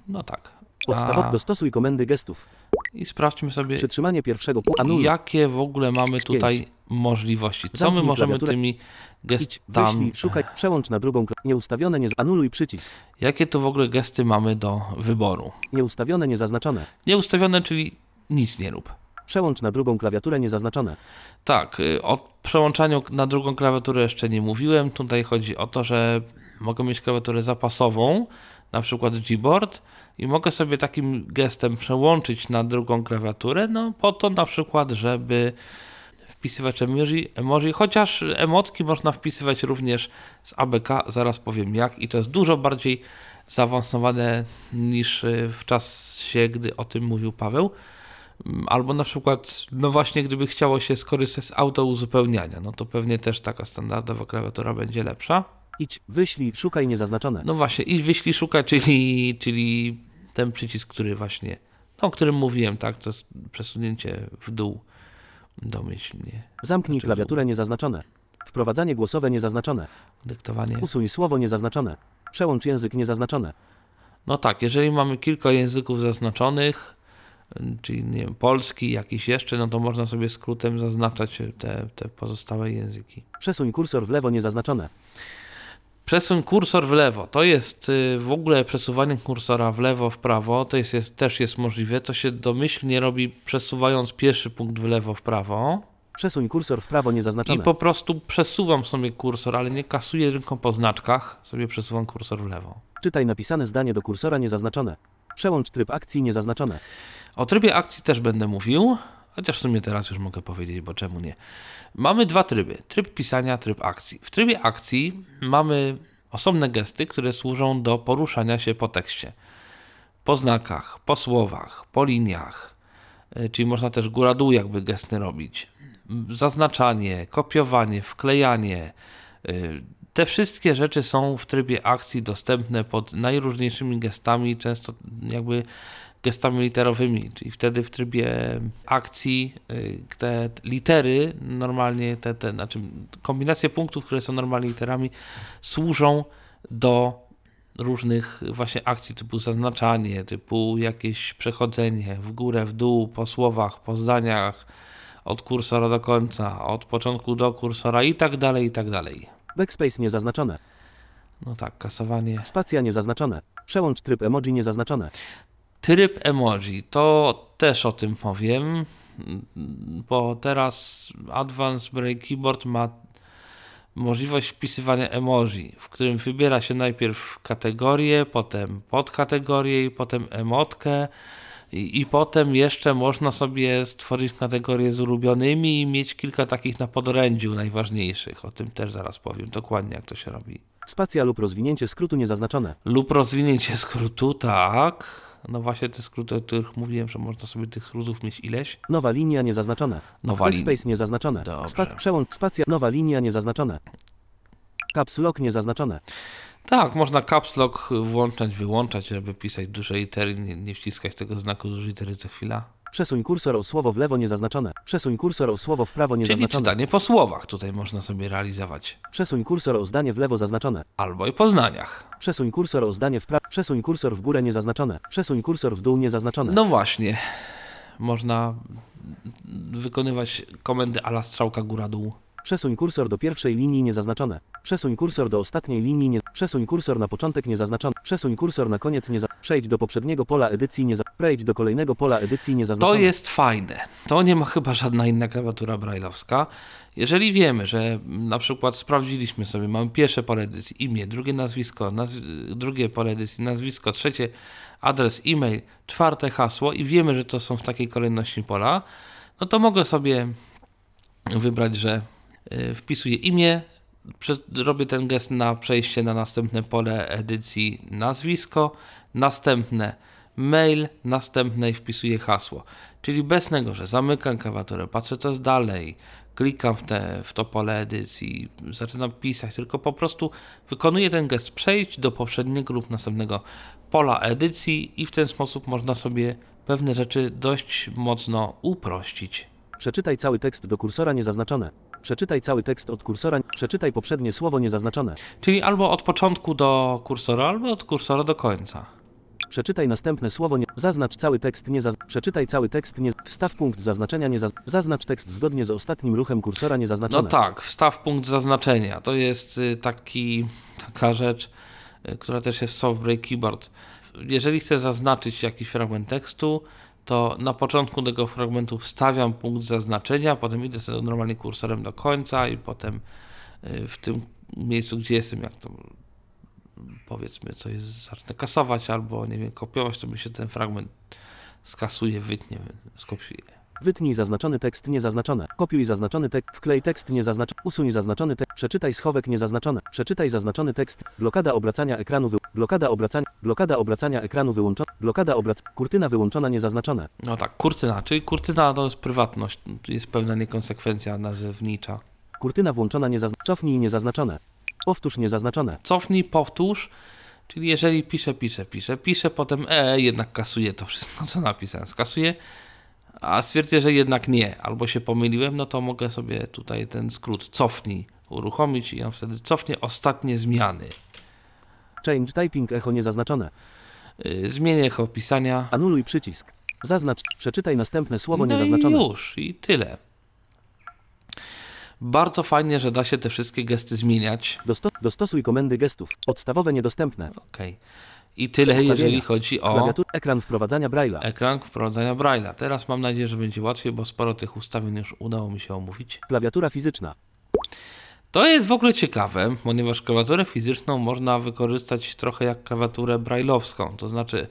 No tak. Podstawowo dostosuj komendy gestów. I sprawdźmy sobie, Przytrzymanie pierwszego. Anuluj. jakie w ogóle mamy tutaj możliwości. Co my Zamknij możemy klawiaturę. tymi Idź, gestami. wyślij, szukaj, przełącz na drugą Nieustawione, nie anuluj przycisk. Jakie to w ogóle gesty mamy do wyboru? Nieustawione, niezaznaczone. Nieustawione, czyli nic nie rób. Przełącz na drugą klawiaturę niezaznaczone. Tak, y, o przełączaniu na drugą klawiaturę jeszcze nie mówiłem. Tutaj chodzi o to, że mogę mieć klawiaturę zapasową, na przykład Gboard, i mogę sobie takim gestem przełączyć na drugą klawiaturę, no po to na przykład, żeby wpisywać emoji, emoji, chociaż emotki można wpisywać również z ABK, zaraz powiem jak i to jest dużo bardziej zaawansowane niż w czasie, gdy o tym mówił Paweł. Albo na przykład, no właśnie, gdyby chciało się skorzystać z auto uzupełniania, no to pewnie też taka standardowa klawiatura będzie lepsza. Idź, wyślij, szukaj niezaznaczone. No właśnie, i wyślij szukaj, czyli, czyli ten przycisk, który właśnie, no, o którym mówiłem, tak, to przesunięcie w dół domyślnie. Zamknij klawiaturę niezaznaczone. Wprowadzanie głosowe niezaznaczone. Dyktowanie. Usuń słowo niezaznaczone. Przełącz język niezaznaczone. No tak, jeżeli mamy kilka języków zaznaczonych, y, czyli nie wiem, polski, jakiś jeszcze, no to można sobie skrótem zaznaczać te, te pozostałe języki. Przesuń kursor w lewo niezaznaczone. Przesuń kursor w lewo. To jest y, w ogóle przesuwanie kursora w lewo, w prawo. To jest, jest, też jest możliwe. To się domyślnie robi przesuwając pierwszy punkt w lewo, w prawo. Przesuń kursor w prawo I niezaznaczone. po prostu przesuwam sobie kursor, ale nie kasuję ręką po znaczkach. Sobie przesuwam kursor w lewo. Czytaj napisane zdanie do kursora niezaznaczone. Przełącz tryb akcji niezaznaczone. O trybie akcji też będę mówił, chociaż w sumie teraz już mogę powiedzieć, bo czemu nie. Mamy dwa tryby: tryb pisania, tryb akcji. W trybie akcji mamy osobne gesty, które służą do poruszania się po tekście. Po znakach, po słowach, po liniach, y, czyli można też góra-dół jakby gesty robić. Zaznaczanie, kopiowanie, wklejanie. y, Te wszystkie rzeczy są w trybie akcji dostępne pod najróżniejszymi gestami, często jakby gestami literowymi, czyli wtedy w trybie akcji y, te litery normalnie, te, te, znaczy kombinacje punktów, które są normalnie literami, służą do różnych właśnie akcji typu zaznaczanie, typu jakieś przechodzenie w górę, w dół, po słowach, po zdaniach, od kursora do końca, od początku do kursora i tak dalej, i tak dalej. Backspace niezaznaczone. No tak, kasowanie. Spacja niezaznaczone. Przełącz tryb emoji niezaznaczone. Tryb emoji, to też o tym powiem, bo teraz Advanced Braille Keyboard ma możliwość wpisywania emoji, w którym wybiera się najpierw kategorię, potem podkategorię i potem emotkę i, i potem jeszcze można sobie stworzyć kategorię z ulubionymi i mieć kilka takich na podorędziu najważniejszych. O tym też zaraz powiem dokładnie, jak to się robi. Spacja lub rozwinięcie skrótu niezaznaczone. Lub rozwinięcie skrótu, tak. No właśnie te skróty, o których mówiłem, że można sobie tych skrótów mieć ileś. Nowa linia niezaznaczone. Nowa linia. Backspace niezaznaczone. Dobrze. Spac przełącz spacja. Nowa linia niezaznaczone. Caps lock niezaznaczone. Tak, można caps lock włączać, wyłączać, żeby pisać duże litery, nie, nie wciskać tego znaku dużej litery co chwila. Przesuń kursor o słowo w lewo niezaznaczone. Przesuń kursor o słowo w prawo Czyli niezaznaczone. czytanie po słowach tutaj można sobie realizować. Przesuń kursor o zdanie w lewo zaznaczone. Albo i po zdaniach. Przesuń kursor o zdanie w prawo. Przesuń kursor w górę niezaznaczone. Przesuń kursor w dół niezaznaczone. No właśnie, można wykonywać komendy ala strzałka góra-dół. Przesuń kursor do pierwszej linii niezaznaczone. Przesuń kursor do ostatniej linii nie... Przesuń kursor na początek niezaznaczony. Przesuń kursor na koniec nie Przejdź do poprzedniego pola edycji nie Przejdź do kolejnego pola edycji To niezaznaczone. jest fajne. To nie ma chyba żadna inna klawiatura brailleowska. Jeżeli wiemy, że na przykład sprawdziliśmy sobie, mamy pierwsze pole edycji, imię, drugie nazwisko, nazw- drugie pole edycji, nazwisko, trzecie adres e-mail, czwarte hasło i wiemy, że to są w takiej kolejności pola, no to mogę sobie wybrać, że wpisuję imię, robię ten gest na przejście na następne pole edycji nazwisko, następne mail, następne i wpisuję hasło. Czyli bez tego, że zamykam klawiaturę, patrzę co jest dalej, klikam w, te, w to pole edycji, zaczynam pisać, tylko po prostu wykonuję ten gest przejść do poprzedniego lub następnego pola edycji i w ten sposób można sobie pewne rzeczy dość mocno uprościć. Przeczytaj cały tekst do kursora niezaznaczone. Przeczytaj cały tekst od kursora. Przeczytaj poprzednie słowo niezaznaczone. Czyli albo od początku do kursora, albo od kursora do końca. Przeczytaj następne słowo nie... Zaznacz cały tekst nie zaz... Przeczytaj cały tekst nie... Wstaw punkt zaznaczenia nie zaz... Zaznacz tekst zgodnie z ostatnim ruchem kursora niezaznaczone. No tak, wstaw punkt zaznaczenia. To jest y, taki, taka rzecz, y, która też jest w Softbreak Keyboard. Jeżeli chcę zaznaczyć jakiś fragment tekstu, to na początku tego fragmentu wstawiam punkt zaznaczenia, potem idę sobie normalnie kursorem do końca i potem y, w tym miejscu, gdzie jestem, jak to powiedzmy, co jest, zacznę kasować albo, nie wiem, kopiować, to mi się ten fragment skasuje, wytnie, skopiuje. Wytnij zaznaczony tekst niezaznaczone. Kopiuj zaznaczony tekst. Wklej tekst niezaznaczony. Usuń zaznaczony tekst. Przeczytaj schowek niezaznaczone. Przeczytaj zaznaczony tekst. Blokada obracania ekranu wy... Blokada obracania... Blokada obracania ekranu wyłączona. Blokada obrac... Kurtyna wyłączona niezaznaczone. No tak, kurtyna, czyli kurtyna to jest prywatność, jest pewna niekonsekwencja nazewnicza. Kurtyna włączona niezaznaczone. Cofnij niezaznaczone. Powtórz niezaznaczone. Cofnij, powtórz, czyli jeżeli piszę, piszę, piszę, piszę, potem e, jednak kasuję to wszystko, co napisałem, skasuję, a stwierdzę, że jednak nie, albo się pomyliłem, no to mogę sobie tutaj ten skrót cofnij uruchomić i on wtedy cofnie ostatnie zmiany. Change typing echo niezaznaczone. y, zmienię echo pisania. Anuluj przycisk. Zaznacz. Przeczytaj następne słowo No niezaznaczone. i już, i tyle. Bardzo fajnie, że da się te wszystkie gesty zmieniać. Dosto dostosuj komendy gestów. Podstawowe niedostępne. Okej. I tyle, jeżeli chodzi o Klawiatur. Ekran wprowadzania Braille'a. ekran wprowadzania Braille'a. Teraz mam nadzieję, że będzie łatwiej, bo sporo tych ustawień już udało mi się omówić. Klawiatura fizyczna. To jest w ogóle ciekawe, ponieważ klawiaturę fizyczną można wykorzystać trochę jak klawiaturę brailleowską, to znaczy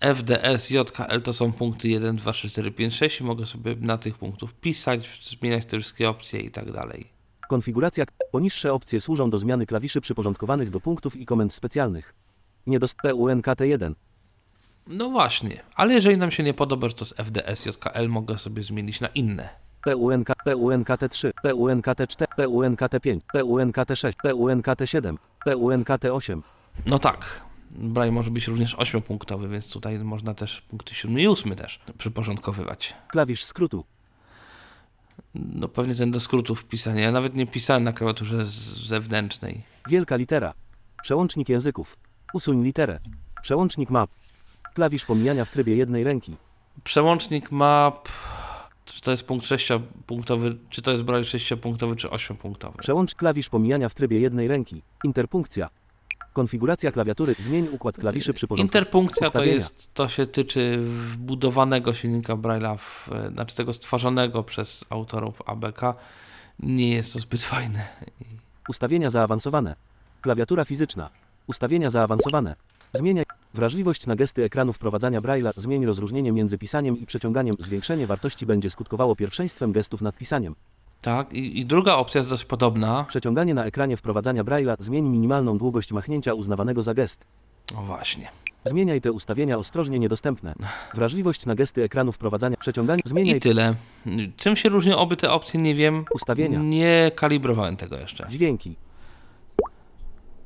FDS, JKL to są punkty 1, 2, 3, 4, 5, 6 i mogę sobie na tych punktów pisać, zmieniać te wszystkie opcje i tak dalej. Konfiguracja. Poniższe opcje służą do zmiany klawiszy przyporządkowanych do punktów i komend specjalnych. Niedostępne UNKT1. No właśnie, ale jeżeli nam się nie podoba, że to jest FDS, JKL, mogę sobie zmienić na inne. PUNK, PUNKT3, PUNKT4, PUNKT5, PUNKT6, PUNKT7, PUNKT8. No tak, Braille może być również 8-punktowy, więc tutaj można też punkty 7 i 8 też przyporządkowywać. Klawisz skrótu. No pewnie ten do skrótów wpisania. Ja nawet nie pisałem na klawiaturze zewnętrznej. Wielka litera. Przełącznik języków. Usuń literę. Przełącznik map. Klawisz pomijania w trybie jednej ręki. Przełącznik map. Czy to jest punkt 6-punktowy, czy to jest Braille 6-punktowy, czy 8-punktowy? Przełącz klawisz pomijania w trybie jednej ręki. Interpunkcja. Konfiguracja klawiatury. Zmień układ klawiszy przyporządkowanych. Interpunkcja to Ustawienia. jest, to się tyczy wbudowanego silnika Braille'a, w, e, znaczy tego stworzonego przez autorów ABK. Nie jest to zbyt fajne. Ustawienia zaawansowane. Klawiatura fizyczna. Ustawienia zaawansowane. Zmieniaj wrażliwość na gesty ekranu wprowadzania Braille'a. Zmień rozróżnienie między pisaniem i przeciąganiem. Zwiększenie wartości będzie skutkowało pierwszeństwem gestów nad pisaniem. Tak, i, i druga opcja jest dość podobna. Przeciąganie na ekranie wprowadzania Braille'a. Zmień minimalną długość machnięcia uznawanego za gest. O właśnie. Zmieniaj te ustawienia ostrożnie niedostępne. Wrażliwość na gesty ekranu wprowadzania. Przeciąganie. Zmieniaj I tyle. Czym się różnią obie te opcje, nie wiem. ustawienia. Nie kalibrowałem tego jeszcze. Dźwięki.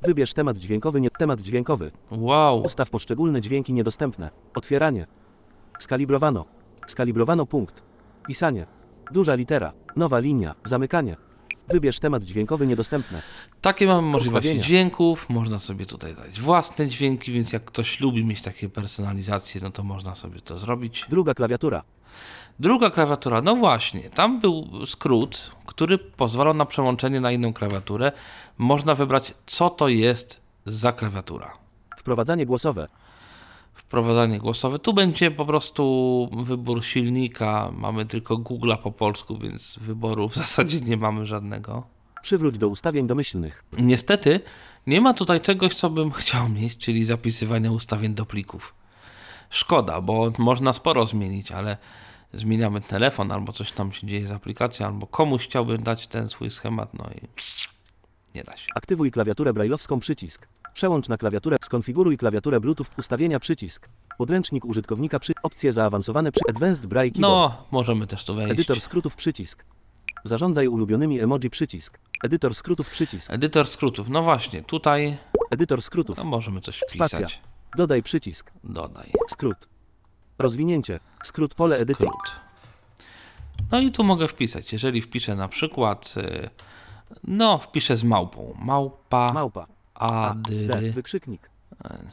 Wybierz temat dźwiękowy. Nie temat dźwiękowy. Wow. Ustaw poszczególne dźwięki niedostępne. Otwieranie. Skalibrowano. Skalibrowano punkt. Pisanie. Duża litera. Nowa linia. Zamykanie. Wybierz temat dźwiękowy niedostępne. Takie mamy możliwości dźwięków, można sobie tutaj dać własne dźwięki, więc jak ktoś lubi mieć takie personalizacje, no to można sobie to zrobić. Druga klawiatura. Druga klawiatura, no właśnie, tam był skrót, który pozwalał na przełączenie na inną klawiaturę. Można wybrać, co to jest za klawiatura. Wprowadzanie głosowe. Wprowadzanie głosowe. Tu będzie po prostu wybór silnika. Mamy tylko Google'a po polsku, więc wyboru w zasadzie nie mamy żadnego. Przywróć do ustawień domyślnych. Niestety nie ma tutaj czegoś, co bym chciał mieć, czyli zapisywania ustawień do plików. Szkoda, bo można sporo zmienić, ale zmieniamy telefon, albo coś tam się dzieje z aplikacją, albo komuś chciałbym dać ten swój schemat, no i nie da się. Aktywuj klawiaturę brailleowską przycisk. Przełącz na klawiaturę. Skonfiguruj klawiaturę Bluetooth. Ustawienia przycisk. Podręcznik użytkownika przy opcje zaawansowane przy Advanced Braille Keyboard. No, możemy też tu wejść. Edytor skrótów przycisk. Zarządzaj ulubionymi emoji przycisk. Edytor skrótów przycisk. Edytor skrótów. No właśnie, tutaj Edytor skrótów. no, możemy coś Spacja. wpisać. Dodaj przycisk. Dodaj. Skrót. Rozwinięcie. Skrót pole edycji. Skrót. No i tu mogę wpisać. Jeżeli wpiszę na przykład, y, no wpiszę z małpą. Małpa Małpa. A, D. adry. Wykrzyknik.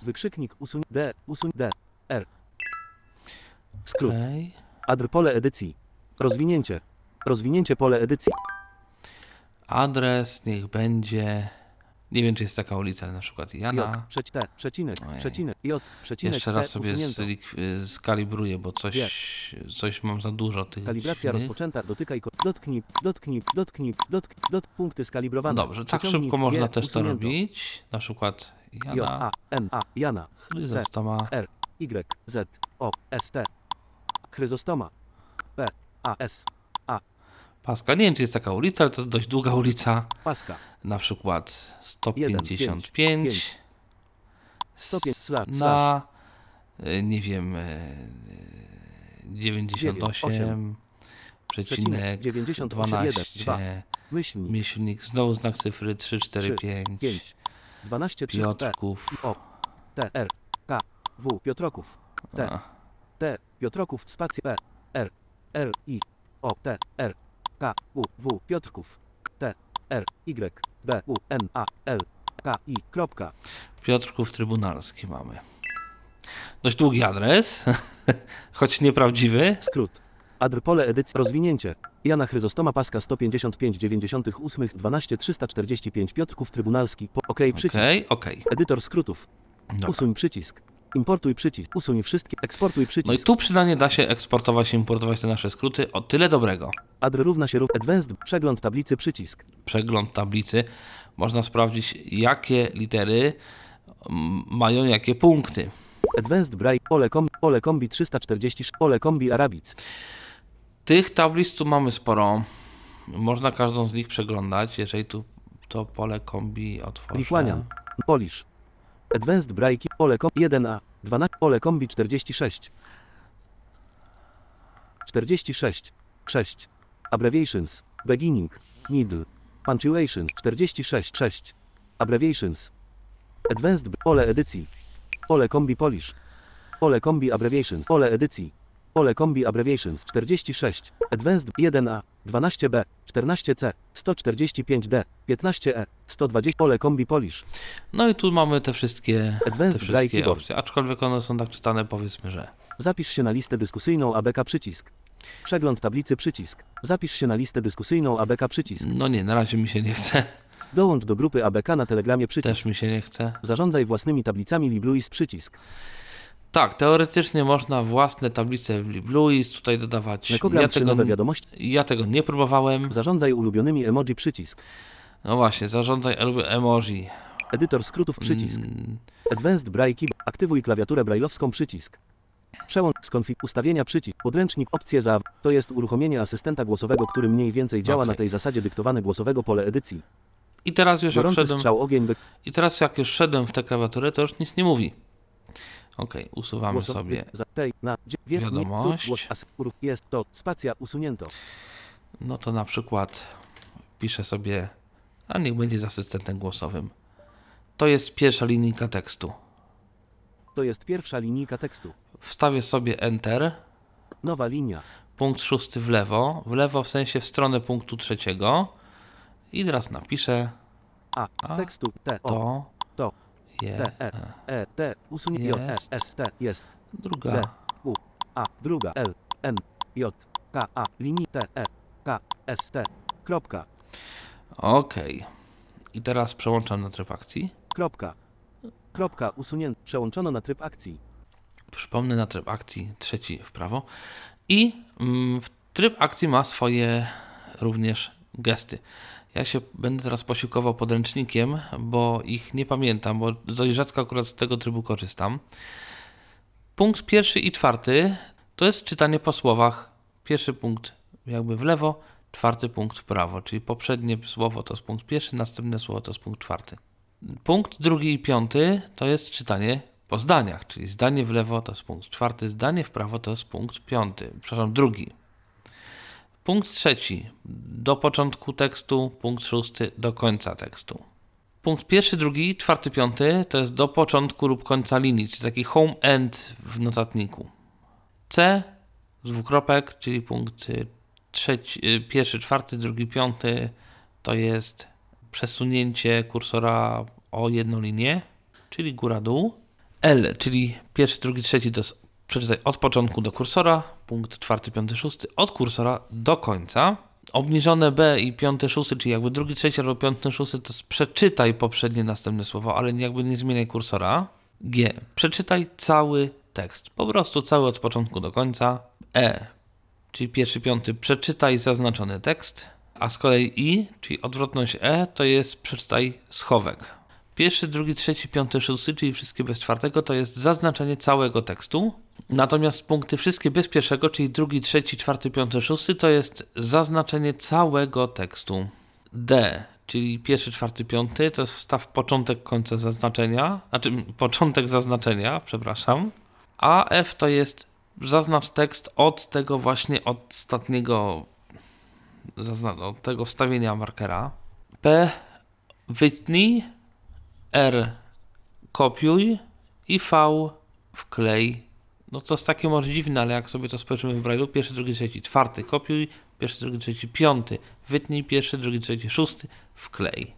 Wykrzyknik usuń D. Usuń D. R. Skrót. Okej. Adr pole edycji. Rozwinięcie. Rozwinięcie pole edycji. Adres niech będzie. Nie wiem, czy jest taka ulica, ale na przykład J. Jana. Przeć T. Przecinek. Ojej. Przecinek. J. Przecinek. Jeszcze raz sobie usunięto. y, skalibruję, bo coś, coś mam za dużo tych. Kalibracja rozpoczęta. Dotykaj. Dotknij. Dotknij. Dotknij. Dotknij. Dot, punkty skalibrowane. Dobrze, tak szybko można G, też to usunięto. robić. Na przykład J. Jana A. N. A. Jana. Chryzostoma. R. Y. Z. O. S. T. Chryzostoma. P. A. S. Paska. Nie wiem, czy jest taka ulica, ale to jest dość długa ulica. Paska. Na przykład Jeden, 155 pięć. 105 slash, na y, nie wiem y, 98 przecinek Przecinek, 98, 12 jeden, dwa. Myślnik. myślnik znowu znak cyfry 3, 4, 5 5. 12 300 P. Piotrków. T. R. K. W. Piotroków. T. T. Piotroków. Spacja. P. R. R. I. O. T. R. K. U. W. Piotrków. T. R. Y. B. U. N. A. L. K. I. Kropka. Piotrków Trybunalski mamy dość długi adres, choć nieprawdziwy. Skrót. Adr pole edycji. Rozwinięcie. Jana Chryzostoma Paska 155 98 12 345 Piotrków Trybunalski. Po, OK przycisk. Edytor skrótów. Dobra. Usuń przycisk. Importuj przycisk. Usuń wszystkie. Eksportuj No i przycisk. tu przynajmniej da się eksportować i importować te nasze skróty. O tyle dobrego. Adr równa się. Advanced. Przegląd tablicy przycisk. Przegląd tablicy. Można sprawdzić, jakie litery mm, mają jakie punkty. Advanced Braille. Pole, kom, pole kombi 340. Pole kombi Arabic. Tych tablic tu mamy sporo. Można każdą z nich przeglądać. Jeżeli tu to pole kombi otworzę. Lithuanian. Polish. Advanced Braille. Pole kom 1A. 12. Pole kombi 46. 46. 6. Abbreviations. Beginning. Middle. Punctuations. 46. 6. Abbreviations. Advanced pole edycji. Pole kombi Polish. Pole kombi abbreviations. Pole edycji. Pole kombi abbreviations. 46. Advanced 1A. 12B. 14C. 145D. 15E. 120. Pole kombi Polish. No i tu mamy te wszystkie, te Advanced Braille wszystkie opcje. Aczkolwiek one są tak czytane, powiedzmy, że. Zapisz się na listę dyskusyjną ABK przycisk. Przegląd tablicy przycisk. Zapisz się na listę dyskusyjną ABK przycisk. No nie, na razie mi się nie chce. Dołącz do grupy ABK na Telegramie przycisk. Też mi się nie chce. Zarządzaj własnymi tablicami LibLuis przycisk. Tak, teoretycznie można własne tablice w LibLuis tutaj dodawać. Nekogram Ja 3 tego, wiadomości. ja tego nie próbowałem. Zarządzaj ulubionymi emoji przycisk. No właśnie, zarządzaj emoji. Edytor skrótów przycisk. Mm, Advanced Braille Keyboard. Aktywuj klawiaturę brailleowską przycisk. Przełącz skonfig ustawienia przycisk. Podręcznik opcje za to jest uruchomienie asystenta głosowego, który mniej więcej działa Okej. na tej zasadzie dyktowane głosowego pole edycji. I teraz już jak Gorący wszedłem, strzał ogień by i teraz jak już szedłem w tę klawiaturę, to już nic nie mówi. Okej, usuwamy sobie. Wiadomość. jest to spacja usunięto. No to na przykład piszę sobie, a niech będzie z asystentem głosowym. To jest pierwsza linijka tekstu. To jest pierwsza linijka tekstu. Wstawię sobie Enter, Nowa linia. punkt szósty w lewo, w lewo w sensie w stronę punktu trzeciego i teraz napiszę A. A, Tekstu T to je T E E T usunie J E Jest. S T jest druga. D U A druga L N J K A linii T E K S T kropka Okej. I teraz przełączam na tryb akcji. kropka kropka usunięto przełączono na tryb akcji. Przypomnę na tryb akcji trzeci w prawo. I mm, tryb akcji ma swoje również gesty. Ja się będę teraz posiłkował podręcznikiem, bo ich nie pamiętam, bo dość rzadko akurat z tego trybu korzystam. Punkt pierwszy i czwarty to jest czytanie po słowach. Pierwszy punkt jakby w lewo, czwarty punkt w prawo, czyli poprzednie słowo to jest punkt pierwszy, następne słowo to jest punkt czwarty. Punkt drugi i piąty to jest czytanie po zdaniach, czyli zdanie w lewo to jest punkt czwarty, zdanie w prawo to jest punkt piąty, przepraszam, drugi. Punkt trzeci do początku tekstu, punkt szósty do końca tekstu. Punkt pierwszy, drugi, czwarty, piąty to jest do początku lub końca linii, czyli taki home end w notatniku. C dwukropek, czyli punkt trzeci, pierwszy, czwarty, drugi, piąty to jest przesunięcie kursora o jedną linię, czyli góra-dół. L, czyli pierwszy, drugi, trzeci to jest przeczytaj od początku do kursora, punkt czwarty, piąty, szósty, od kursora do końca. Obniżone B i piąty, szósty, czyli jakby drugi, trzeci albo piąty, szósty, to przeczytaj poprzednie następne słowo, ale jakby nie zmieniaj kursora. G, przeczytaj cały tekst, po prostu cały od początku do końca. E, czyli pierwszy, piąty, przeczytaj zaznaczony tekst, a z kolei I, czyli odwrotność E, to jest przeczytaj schowek. Pierwszy, drugi, trzeci, piąty, szósty, czyli wszystkie bez czwartego, to jest zaznaczenie całego tekstu. Natomiast punkty wszystkie bez pierwszego, czyli drugi, trzeci, czwarty, piąty, szósty, to jest zaznaczenie całego tekstu. D, czyli pierwszy, czwarty, piąty, to jest wstaw początek końca zaznaczenia, znaczy początek zaznaczenia, przepraszam. A F to jest zaznacz tekst od tego właśnie ostatniego, od tego wstawienia markera. P wytnij, R kopiuj i V wklej. No to jest takie może dziwne, ale jak sobie to spojrzymy w Braille'u, pierwszy, drugi, trzeci, czwarty kopiuj, pierwszy, drugi, trzeci, piąty wytnij, pierwszy, drugi, trzeci, szósty wklej.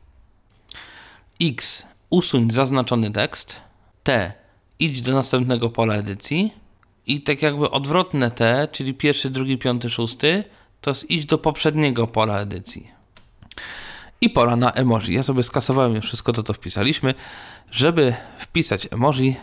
X usuń zaznaczony tekst. T idź do następnego pola edycji i tak jakby odwrotne te, czyli pierwszy, drugi, piąty, szósty, to jest idź do poprzedniego pola edycji. I pora na emoji. Ja sobie skasowałem już wszystko to, co wpisaliśmy. Żeby wpisać emoji,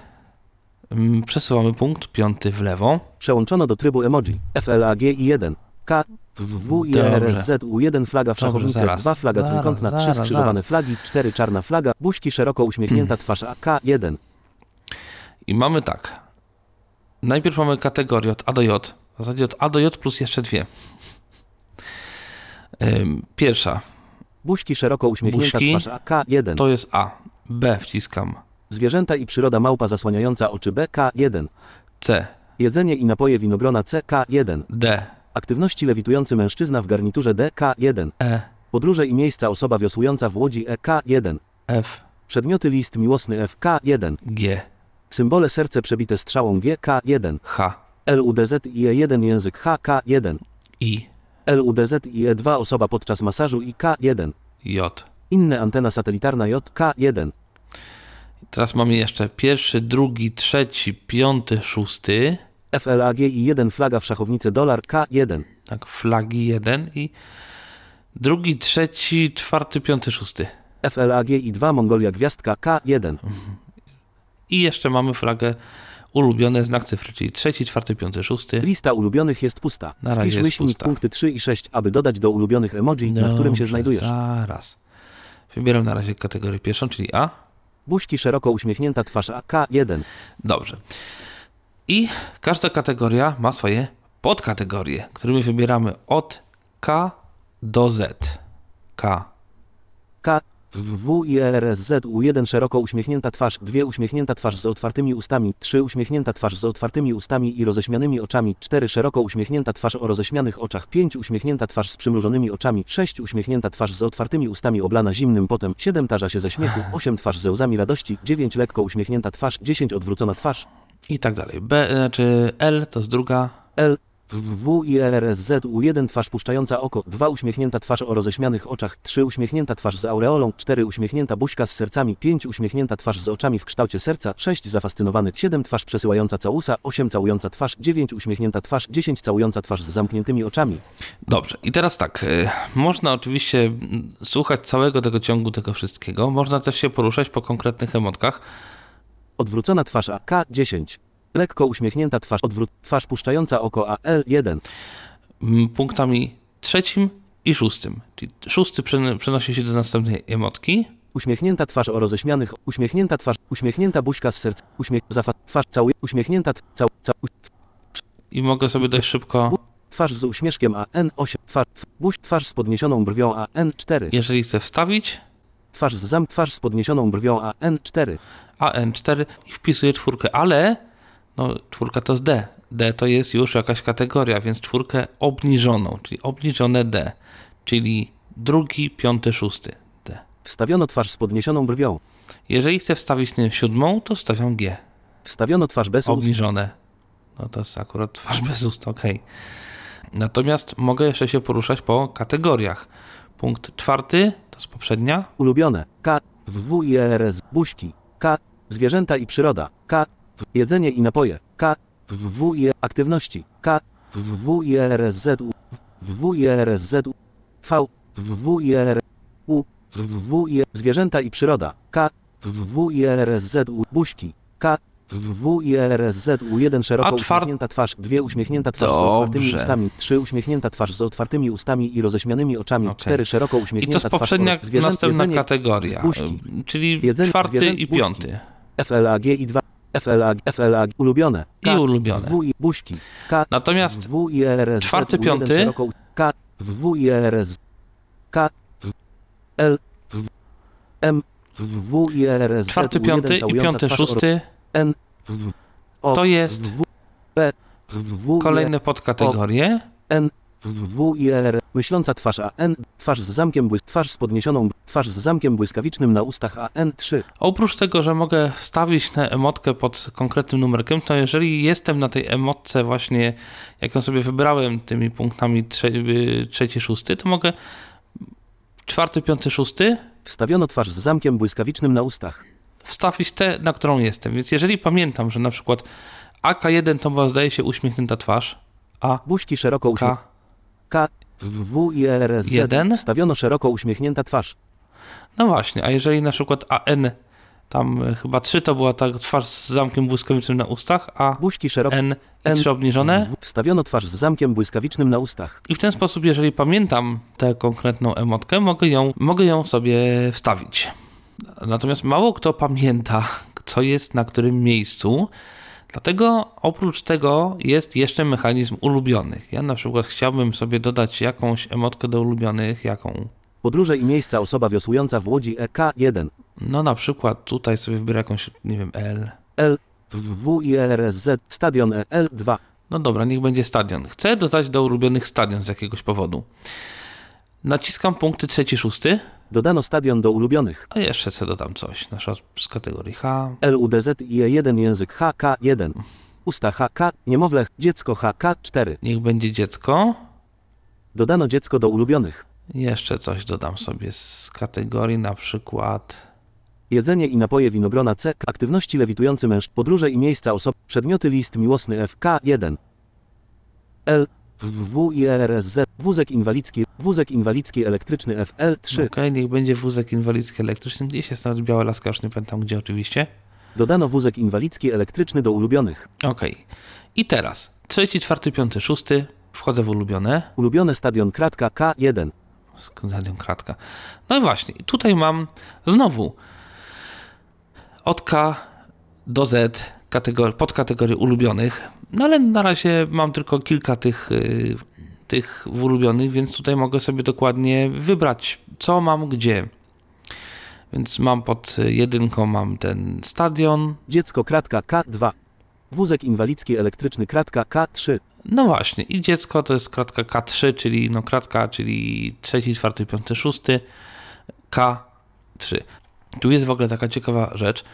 mm, przesuwamy punkt piąty w lewo. Przełączono do trybu emoji. FLAG i 1. K. W i RSZ U1 flaga w szachownicy, zaraz. 2 flaga Zaraz, trójkątna, 3 zaraz, skrzyżowane zaraz. flagi, 4 czarna flaga, buźki szeroko uśmiechnięta twarz AK 1. I mamy tak. Najpierw mamy kategorię od A do J. W zasadzie od A do J plus jeszcze dwie. Pierwsza Buźki szeroko uśmiechnięta Buźki. twarz AK 1. to jest A. B wciskam. Zwierzęta i przyroda małpa zasłaniająca oczy BK 1. C. Jedzenie i napoje winogrona CK 1. D. Aktywności lewitujący mężczyzna w garniturze DK 1. E. Podróże i miejsca osoba wiosłująca w łodzi EK 1. F. Przedmioty list miłosny FK 1. G. Symbole serce przebite strzałą GK 1. H. LUDZ i E1 język HK 1. I. LUDZ i E2 osoba podczas masażu i K1. J. Inne antena satelitarna JK1. Teraz mamy jeszcze pierwszy, drugi, trzeci, piąty, szósty. FLAG i 1 flaga w szachownicy dolar K1. Tak, flagi jeden i drugi, trzeci, czwarty, piąty, szósty. FLAG i 2 Mongolia gwiazdka K1. I jeszcze mamy flagę ulubione znak cyfry, czyli trzeci, czwarty, piąty, szósty. Lista ulubionych jest pusta. Na razie Wpisz jest pusta. punkty 3 i 6, aby dodać do ulubionych emoji, na którym się Dobrze, znajdujesz. Zaraz. Wybieram na razie kategorię pierwszą, czyli A. Buźki szeroko uśmiechnięta twarz AK1. Dobrze. I każda kategoria ma swoje podkategorie, którymi wybieramy od K do Z. K. K. W i RSZ U1 szeroko uśmiechnięta twarz, 2 uśmiechnięta twarz z otwartymi ustami, 3 uśmiechnięta twarz z otwartymi ustami i roześmianymi oczami, 4 szeroko uśmiechnięta twarz o roześmianych oczach, 5 uśmiechnięta twarz z przymrużonymi oczami, 6 uśmiechnięta twarz z otwartymi ustami oblana zimnym potem, 7 tarza się ze śmiechu, 8 twarz ze łzami radości, 9 lekko uśmiechnięta twarz, 10 odwrócona twarz, I tak dalej. B, znaczy L to jest druga. L. W i RSZ U1 twarz puszczająca oko, 2 uśmiechnięta twarz o roześmianych oczach, 3 uśmiechnięta twarz z aureolą, 4 uśmiechnięta buźka z sercami, 5 uśmiechnięta twarz z oczami w kształcie serca, 6 zafascynowany, 7 twarz przesyłająca całusa, 8 całująca twarz, 9 uśmiechnięta twarz, 10 całująca twarz z zamkniętymi oczami. Dobrze. I teraz tak. y, Można oczywiście słuchać całego tego ciągu, tego wszystkiego. Można też się poruszać po konkretnych emotkach. Odwrócona twarz AK 10. Lekko uśmiechnięta twarz odwrót, twarz puszczająca oko AL1. mm, punktami trzecim i szóstym. Czyli szósty przen- przenosi się do następnej emotki. Uśmiechnięta twarz o roześmianych, uśmiechnięta twarz, uśmiechnięta buźka z serca, uśmiech, zafa, twarz całuje, uśmiechnięta, cał, cał, I mogę sobie dość szybko, Twarz z uśmieszkiem AN8, twarz, buź, twarz z podniesioną brwią AN4, jeżeli chcę wstawić twarz z zam, twarz z podniesioną brwią AN4, AN4 i wpisuję czwórkę, ale no, czwórka to jest D. D to jest już jakaś kategoria, więc czwórkę obniżoną, czyli obniżone D, czyli drugi, piąty, szósty D. wstawiono twarz z podniesioną brwią, Jeżeli chcę wstawić tę siódmą, to wstawiam G. wstawiono twarz bez ust, Obniżone. No to jest akurat twarz bez ust, ok. Natomiast mogę jeszcze się poruszać po kategoriach. Punkt czwarty, to jest poprzednia. ulubione, K, W i RS, buźki, K, zwierzęta i przyroda, K, w, jedzenie i napoje, K, W i aktywności, K, W i RSZ, U, W i RSZ, U, V, W i R, U, W i zwierzęta i przyroda, K, W i RSZ, U, buźki, K, W i RSZ, U1 szeroko uśmiechnięta twarz, dwie uśmiechnięta twarz z otwartymi ustami, trzy uśmiechnięta twarz z otwartymi ustami i roześmianymi oczami, cztery szeroko I uśmiechnięta to jest twarz poprzednia, zwierzęt, następna jedzenie, kategoria, buźki. czyli Jedzenie czwarty i piąty. FLAG i 2, FLAG, FLAG, ulubione. I ulubione. W buźki. K, Natomiast W czwarty, U1 piąty. szeroko K, W i RS. K, w, L, w, M, w czwarty, U1 piąty i piąty, szósty N, w, o, to jest W, P, w, kolejne podkategorie. N, w i R, myśląca twarz A N, twarz z zamkiem błysk, twarz z podniesioną, twarz z zamkiem błyskawicznym na ustach A N 3. Oprócz tego, że mogę wstawić tę emotkę pod konkretnym numerkiem, to jeżeli jestem na tej emotce właśnie, jak ją sobie wybrałem tymi punktami trze y, trzeci, szósty, to mogę czwarty, piąty, szósty Wstawiono twarz z zamkiem błyskawicznym na ustach. wstawić tę, na którą jestem. Więc jeżeli pamiętam, że na przykład AK1 to była zdaje się uśmiechnięta twarz, a Buźki szeroko uśmiech... K. W i R S Z Jeden. wstawiono szeroko uśmiechnięta twarz. No właśnie, a jeżeli na przykład AN, tam y, chyba 3 to była ta twarz z zamkiem błyskawicznym na ustach, a Buźki szeroko... N N. 3 obniżone. W- Wstawiono twarz z zamkiem błyskawicznym na ustach. I w ten sposób, jeżeli pamiętam tę konkretną emotkę, mogę ją, mogę ją sobie wstawić. Natomiast mało kto pamięta, co jest na którym miejscu. Dlatego oprócz tego jest jeszcze mechanizm ulubionych. Ja na przykład chciałbym sobie dodać jakąś emotkę do ulubionych, jaką Podróże i miejsca osoba wiosłująca w łodzi E EK1. No na przykład tutaj sobie wybiorę jakąś, nie wiem, L. L. W i R S Z stadion E L2. No dobra, niech będzie stadion. Chcę dodać do ulubionych stadion z jakiegoś powodu. Naciskam punkty trzeci, szósty, Dodano stadion do ulubionych. a jeszcze sobie dodam coś, na przykład z kategorii H. LUDZ i E1 język HK1. Usta HK, niemowlę, dziecko HK4. Niech będzie dziecko. Dodano dziecko do ulubionych. Jeszcze coś dodam sobie z kategorii na przykład. Jedzenie i napoje winogrona C. Aktywności lewitujący mężczyzn. Podróże i miejsca osob. Przedmioty list miłosny FK1. L. W W i Z. Wózek inwalidzki. Wózek inwalidzki elektryczny FL3. Okej, niech będzie wózek inwalidzki elektryczny. Gdzieś jest nawet biała laska, już nie pamiętam gdzie oczywiście. Dodano wózek inwalidzki elektryczny do ulubionych. Okej. I teraz trzeci, czwarty, piąty, szósty. Wchodzę w ulubione. Ulubione stadion kratka K1. Stadion kratka. No i właśnie, i tutaj mam znowu od K do Z kategor- podkategorie ulubionych, no ale na razie mam tylko kilka tych, y, tych ulubionych, więc tutaj mogę sobie dokładnie wybrać, co mam gdzie. Więc mam pod jedynką mam ten stadion. Dziecko kratka K2. Wózek inwalidzki elektryczny kratka K3. No właśnie, i dziecko to jest kratka K3, czyli no kratka, czyli trzeci, czwarty, piąty, szósty, K3. Tu jest w ogóle taka ciekawa rzecz,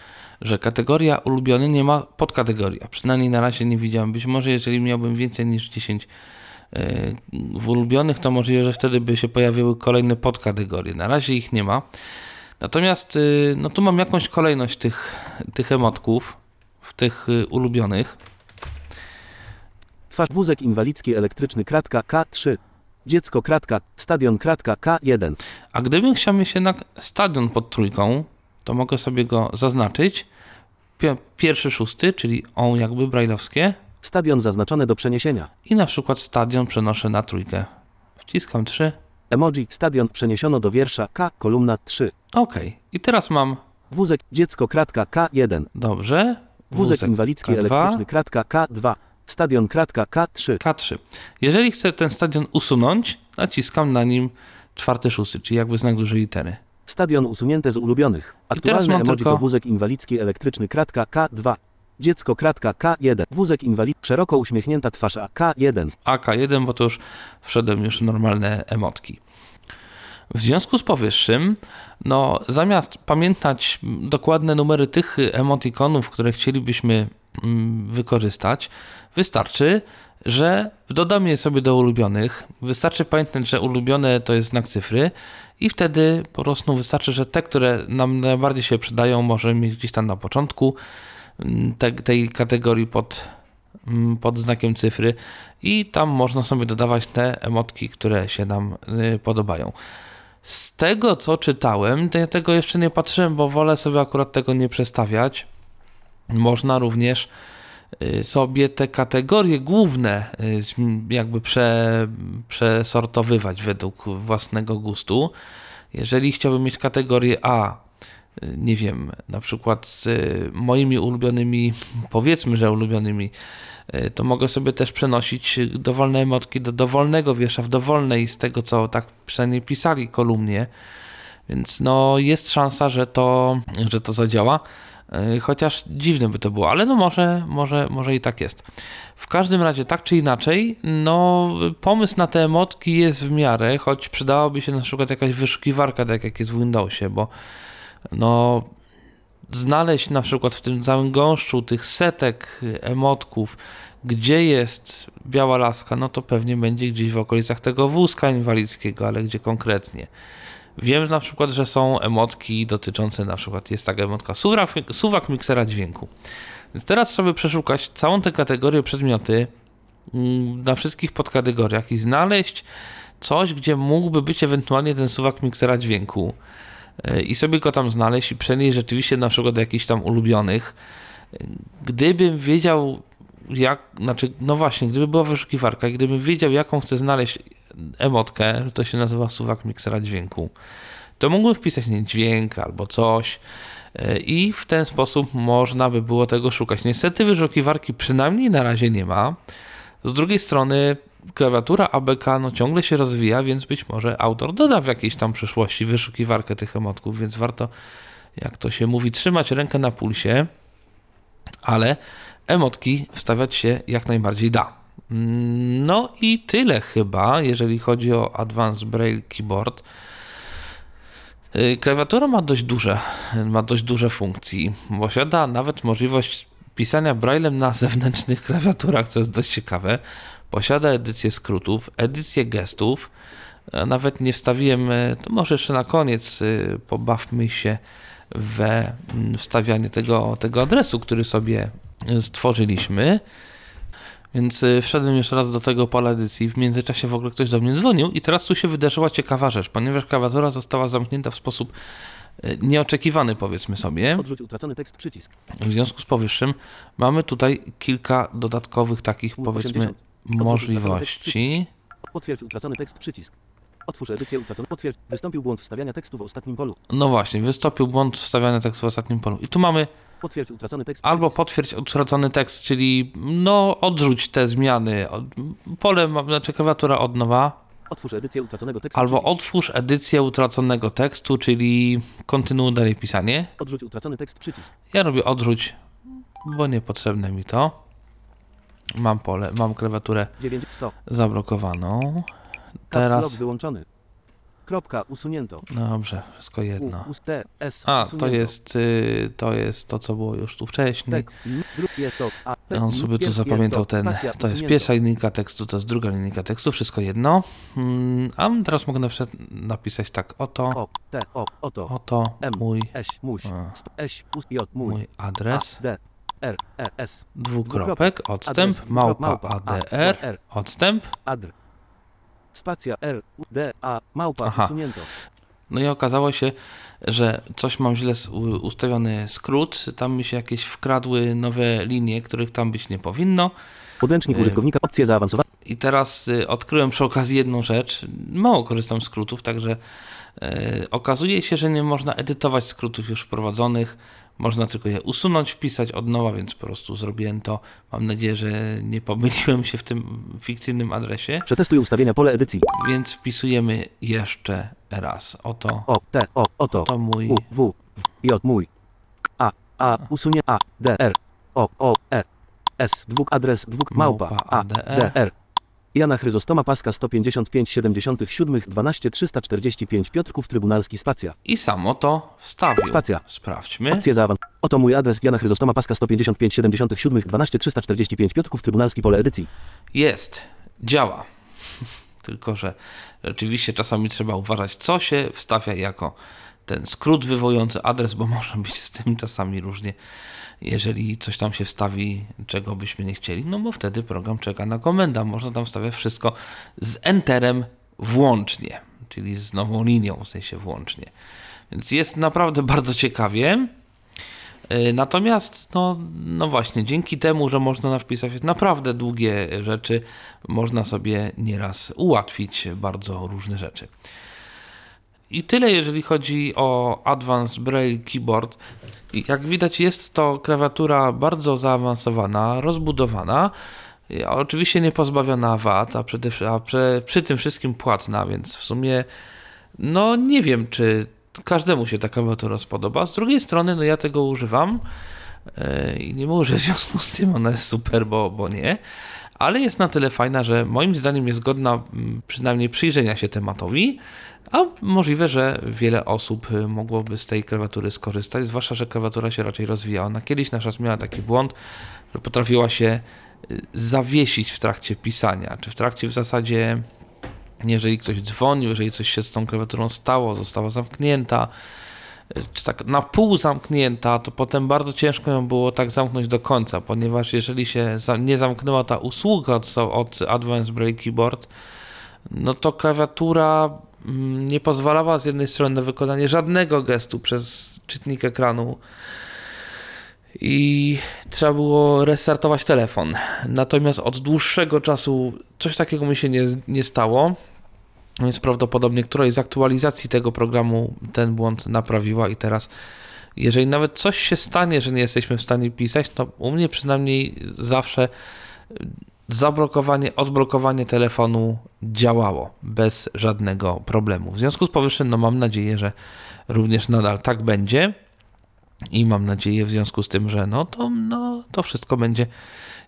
że kategoria ulubiony nie ma podkategorii, a przynajmniej na razie nie widziałem. Być może jeżeli miałbym więcej niż 10 yy, w ulubionych, to możliwe, że wtedy by się pojawiły kolejne podkategorie. Na razie ich nie ma. Natomiast yy, no tu mam jakąś kolejność tych, tych emotków w tych yy, ulubionych. Twarz wózek inwalidzki elektryczny kratka K3. Dziecko kratka, stadion kratka K1. A gdybym chciał mieć jednak stadion pod trójką, to mogę sobie go zaznaczyć. Pi- Pierwszy, szósty, czyli on jakby brajlowskie. Stadion zaznaczone do przeniesienia. I na przykład stadion przenoszę na trójkę. Wciskam 3. Emoji stadion przeniesiono do wiersza K, kolumna 3. OK. I teraz mam Wózek dziecko kratka K1. dobrze. Wózek inwalidzki K2, elektryczny kratka K2. Stadion kratka K3. K3. Jeżeli chcę ten stadion usunąć, naciskam na nim czwarty, szósty, czyli jakby znak dużej litery. Stadion usunięte z ulubionych. mam emoji tylko- to wózek inwalidzki elektryczny kratka K2. Dziecko kratka K1. Wózek inwalid szeroko uśmiechnięta twarz A K1. AK1, bo to już wszedłem już normalne emotki. W związku z powyższym, no zamiast pamiętać dokładne numery tych emotikonów, które chcielibyśmy mm, wykorzystać, wystarczy, że dodam je sobie do ulubionych. Wystarczy pamiętać, że ulubione to jest znak cyfry i wtedy po prostu wystarczy, że te, które nam najbardziej się przydają, możemy mieć gdzieś tam na początku mm, te, tej kategorii pod, mm, pod znakiem cyfry i tam można sobie dodawać te emotki, które się nam y, podobają. Z tego co czytałem, to ja tego jeszcze nie patrzyłem, bo wolę sobie akurat tego nie przestawiać. Można również sobie te kategorie główne y, jakby prze, przesortowywać według własnego gustu. Jeżeli chciałbym mieć kategorię A, y, nie wiem, na przykład z y, moimi ulubionymi, powiedzmy, że ulubionymi, y, to mogę sobie też przenosić y, dowolne emotki do dowolnego wiersza, w dowolnej z tego, co tak przynajmniej pisali kolumnie. Więc no jest szansa, że to, że to zadziała. Y, Chociaż dziwne by to było, ale no może, może, może i tak jest. W każdym razie, tak czy inaczej, no pomysł na te emotki jest w miarę, choć przydałaby się na przykład jakaś wyszukiwarka, tak jak jest w Windowsie, bo no znaleźć na przykład w tym całym gąszczu tych setek emotków, gdzie jest biała laska, no to pewnie będzie gdzieś w okolicach tego wózka inwalidzkiego, ale gdzie konkretnie. Wiem na przykład, że są emotki dotyczące na przykład, jest taka emotka suwak, suwak miksera dźwięku. Więc teraz trzeba by przeszukać całą tę kategorię przedmioty mm, na wszystkich podkategoriach i znaleźć coś, gdzie mógłby być ewentualnie ten suwak miksera dźwięku e, i sobie go tam znaleźć i przenieść rzeczywiście na przykład do jakichś tam ulubionych. Gdybym wiedział, jak, znaczy, no właśnie, gdyby była wyszukiwarka, gdybym wiedział, jaką chcę znaleźć emotkę, to się nazywa suwak miksera dźwięku, to mógłbym wpisać nie dźwięk albo coś e, i w ten sposób można by było tego szukać. Niestety wyszukiwarki przynajmniej na razie nie ma. Z drugiej strony klawiatura ABK no, ciągle się rozwija, więc być może autor doda w jakiejś tam przyszłości wyszukiwarkę tych emotków, więc warto, jak to się mówi, trzymać rękę na pulsie, ale emotki wstawiać się jak najbardziej da. No i tyle chyba, jeżeli chodzi o Advanced Braille Keyboard. Y, klawiatura ma dość duże, ma dość duże funkcji. Posiada nawet możliwość pisania braillem na zewnętrznych klawiaturach, co jest dość ciekawe. Posiada edycję skrótów, edycję gestów. Nawet nie wstawiłem, y, to może jeszcze na koniec y, pobawmy się we wstawianie tego, tego adresu, który sobie stworzyliśmy. Więc y, wszedłem jeszcze raz do tego pola edycji. W międzyczasie w ogóle ktoś do mnie dzwonił i teraz tu się wydarzyła ciekawa rzecz, ponieważ klawiatura została zamknięta w sposób y, nieoczekiwany, powiedzmy sobie. Odrzuć utracony tekst przycisk. W związku z powyższym mamy tutaj kilka dodatkowych takich, powiedzmy, 80. możliwości. Potwierdź utracony tekst przycisk. Otwórz edycję utracony. Potwierdź. Wystąpił błąd wstawiania tekstu w ostatnim polu. No właśnie, wystąpił błąd wstawiania tekstu w ostatnim polu. I tu mamy Potwierdź utracony tekst albo potwierdź utracony tekst, czyli no odrzuć te zmiany. Pole, znaczy klawiatura od nowa. Otwórz edycję utraconego tekstu Albo otwórz edycję utraconego tekstu, czyli kontynuuj dalej pisanie. Odrzuć utracony tekst przycisk. Ja robię odrzuć, bo niepotrzebne mi to. Mam pole, mam klawiaturę 9 100. zablokowaną. Teraz, wyłączony. Kropka usunięto. dobrze, wszystko jedno. U, ust, S A, usunięto. to jest, y, to jest to, co było już tu wcześniej. On sobie tu zapamiętał ten. To jest pierwsza linijka tekstu, to jest druga linijka tekstu, wszystko jedno. Mm, A teraz mogę na przykład napisać tak: oto, oto. mój, mój. mój adres. A, D, R, E, S. Dwukropek, odstęp, małpa ADR, R. odstęp. Adr. Spacja R, U, D, A, małpa, Aha. usunięto. No i okazało się, że coś mam źle ustawiony skrót. Tam mi się jakieś wkradły nowe linie, których tam być nie powinno. Podręcznik Y. użytkownika, opcje zaawansowane. I teraz y, odkryłem przy okazji jedną rzecz. Mało korzystam z skrótów, także y, okazuje się, że nie można edytować skrótów już wprowadzonych. Można tylko je usunąć, wpisać od nowa, więc po prostu zrobiłem to. Mam nadzieję, że nie pomyliłem się w tym fikcyjnym adresie. Przetestuj ustawienia pole edycji. Więc wpisujemy jeszcze raz. Oto O, T, O, oto. to mój U, W, W, J, mój. A, A, usunie A, D, R, O, O, E, S, dwuk adres, dwuk małpa, Małpa, A, ADR. D, R. Jana Chryzostoma Paska 155 77 12 345 Piotrków Trybunalski Spacja. i samo to wstawił. Spacja. Sprawdźmy. Opcje zaawan... Oto mój adres Jana Chryzostoma Paska 155 77 12 345 Piotrków Trybunalski pole edycji. Jest, działa. Tylko, że rzeczywiście czasami trzeba uważać, co się wstawia jako ten skrót wywołujący adres, bo może być z tym czasami różnie, jeżeli coś tam się wstawi, czego byśmy nie chcieli, no bo wtedy program czeka na komenda. Można tam wstawiać wszystko z enterem włącznie, czyli z nową linią, w sensie włącznie. Więc jest naprawdę bardzo ciekawie. Y, Natomiast, no, no właśnie, dzięki temu, że można wpisać naprawdę długie rzeczy, można sobie nieraz ułatwić bardzo różne rzeczy. I tyle, jeżeli chodzi o Advanced Braille Keyboard. Jak widać, jest to klawiatura bardzo zaawansowana, rozbudowana, oczywiście nie pozbawiona wad, a, przede, a przy tym wszystkim płatna, więc w sumie no nie wiem, czy każdemu się taka klawiatura spodoba. Z drugiej strony, no ja tego używam e, i nie mówię, w związku z tym ona jest super, bo, bo nie, ale jest na tyle fajna, że moim zdaniem jest godna mm, przynajmniej przyjrzenia się tematowi, a możliwe, że wiele osób y, mogłoby z tej klawiatury skorzystać, zwłaszcza, że klawiatura się raczej rozwija. Ona kiedyś na przykład miała taki błąd, że potrafiła się y, zawiesić w trakcie pisania, czy w trakcie w zasadzie jeżeli ktoś dzwonił, jeżeli coś się z tą klawiaturą stało, została zamknięta, czy tak na pół zamknięta, to potem bardzo ciężko ją było tak zamknąć do końca, ponieważ jeżeli się nie zamknęła ta usługa od, od Advanced Braille Keyboard, no to klawiatura nie pozwalała z jednej strony na wykonanie żadnego gestu przez czytnik ekranu i trzeba było restartować telefon. Natomiast od dłuższego czasu coś takiego mi się nie, nie stało. Więc prawdopodobnie któraś z aktualizacji tego programu ten błąd naprawiła i teraz jeżeli nawet coś się stanie, że nie jesteśmy w stanie pisać, to u mnie przynajmniej zawsze zablokowanie, odblokowanie telefonu działało bez żadnego problemu. W związku z powyższym, no mam nadzieję, że również nadal tak będzie i mam nadzieję w związku z tym, że no to, no, to wszystko będzie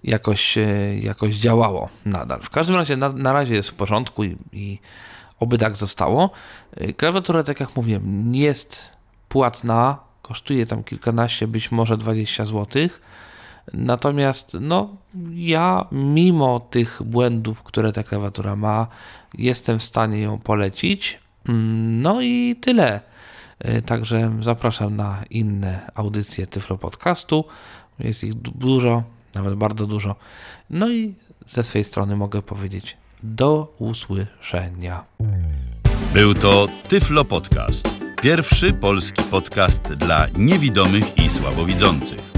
jakoś, e, jakoś działało nadal. W każdym razie na, na razie jest w porządku i, i oby tak zostało. E, klawiatura, tak jak mówiłem, jest płatna, kosztuje tam kilkanaście, być może 20 zł. Natomiast no, ja mimo tych błędów, które ta klawiatura ma, jestem w stanie ją polecić. Mm, no i tyle. E, także zapraszam na inne audycje Tyflo Podcastu. Jest ich dużo, nawet bardzo dużo. No i ze swojej strony mogę powiedzieć do usłyszenia. Był to Tyflo Podcast. Pierwszy polski podcast dla niewidomych i słabowidzących.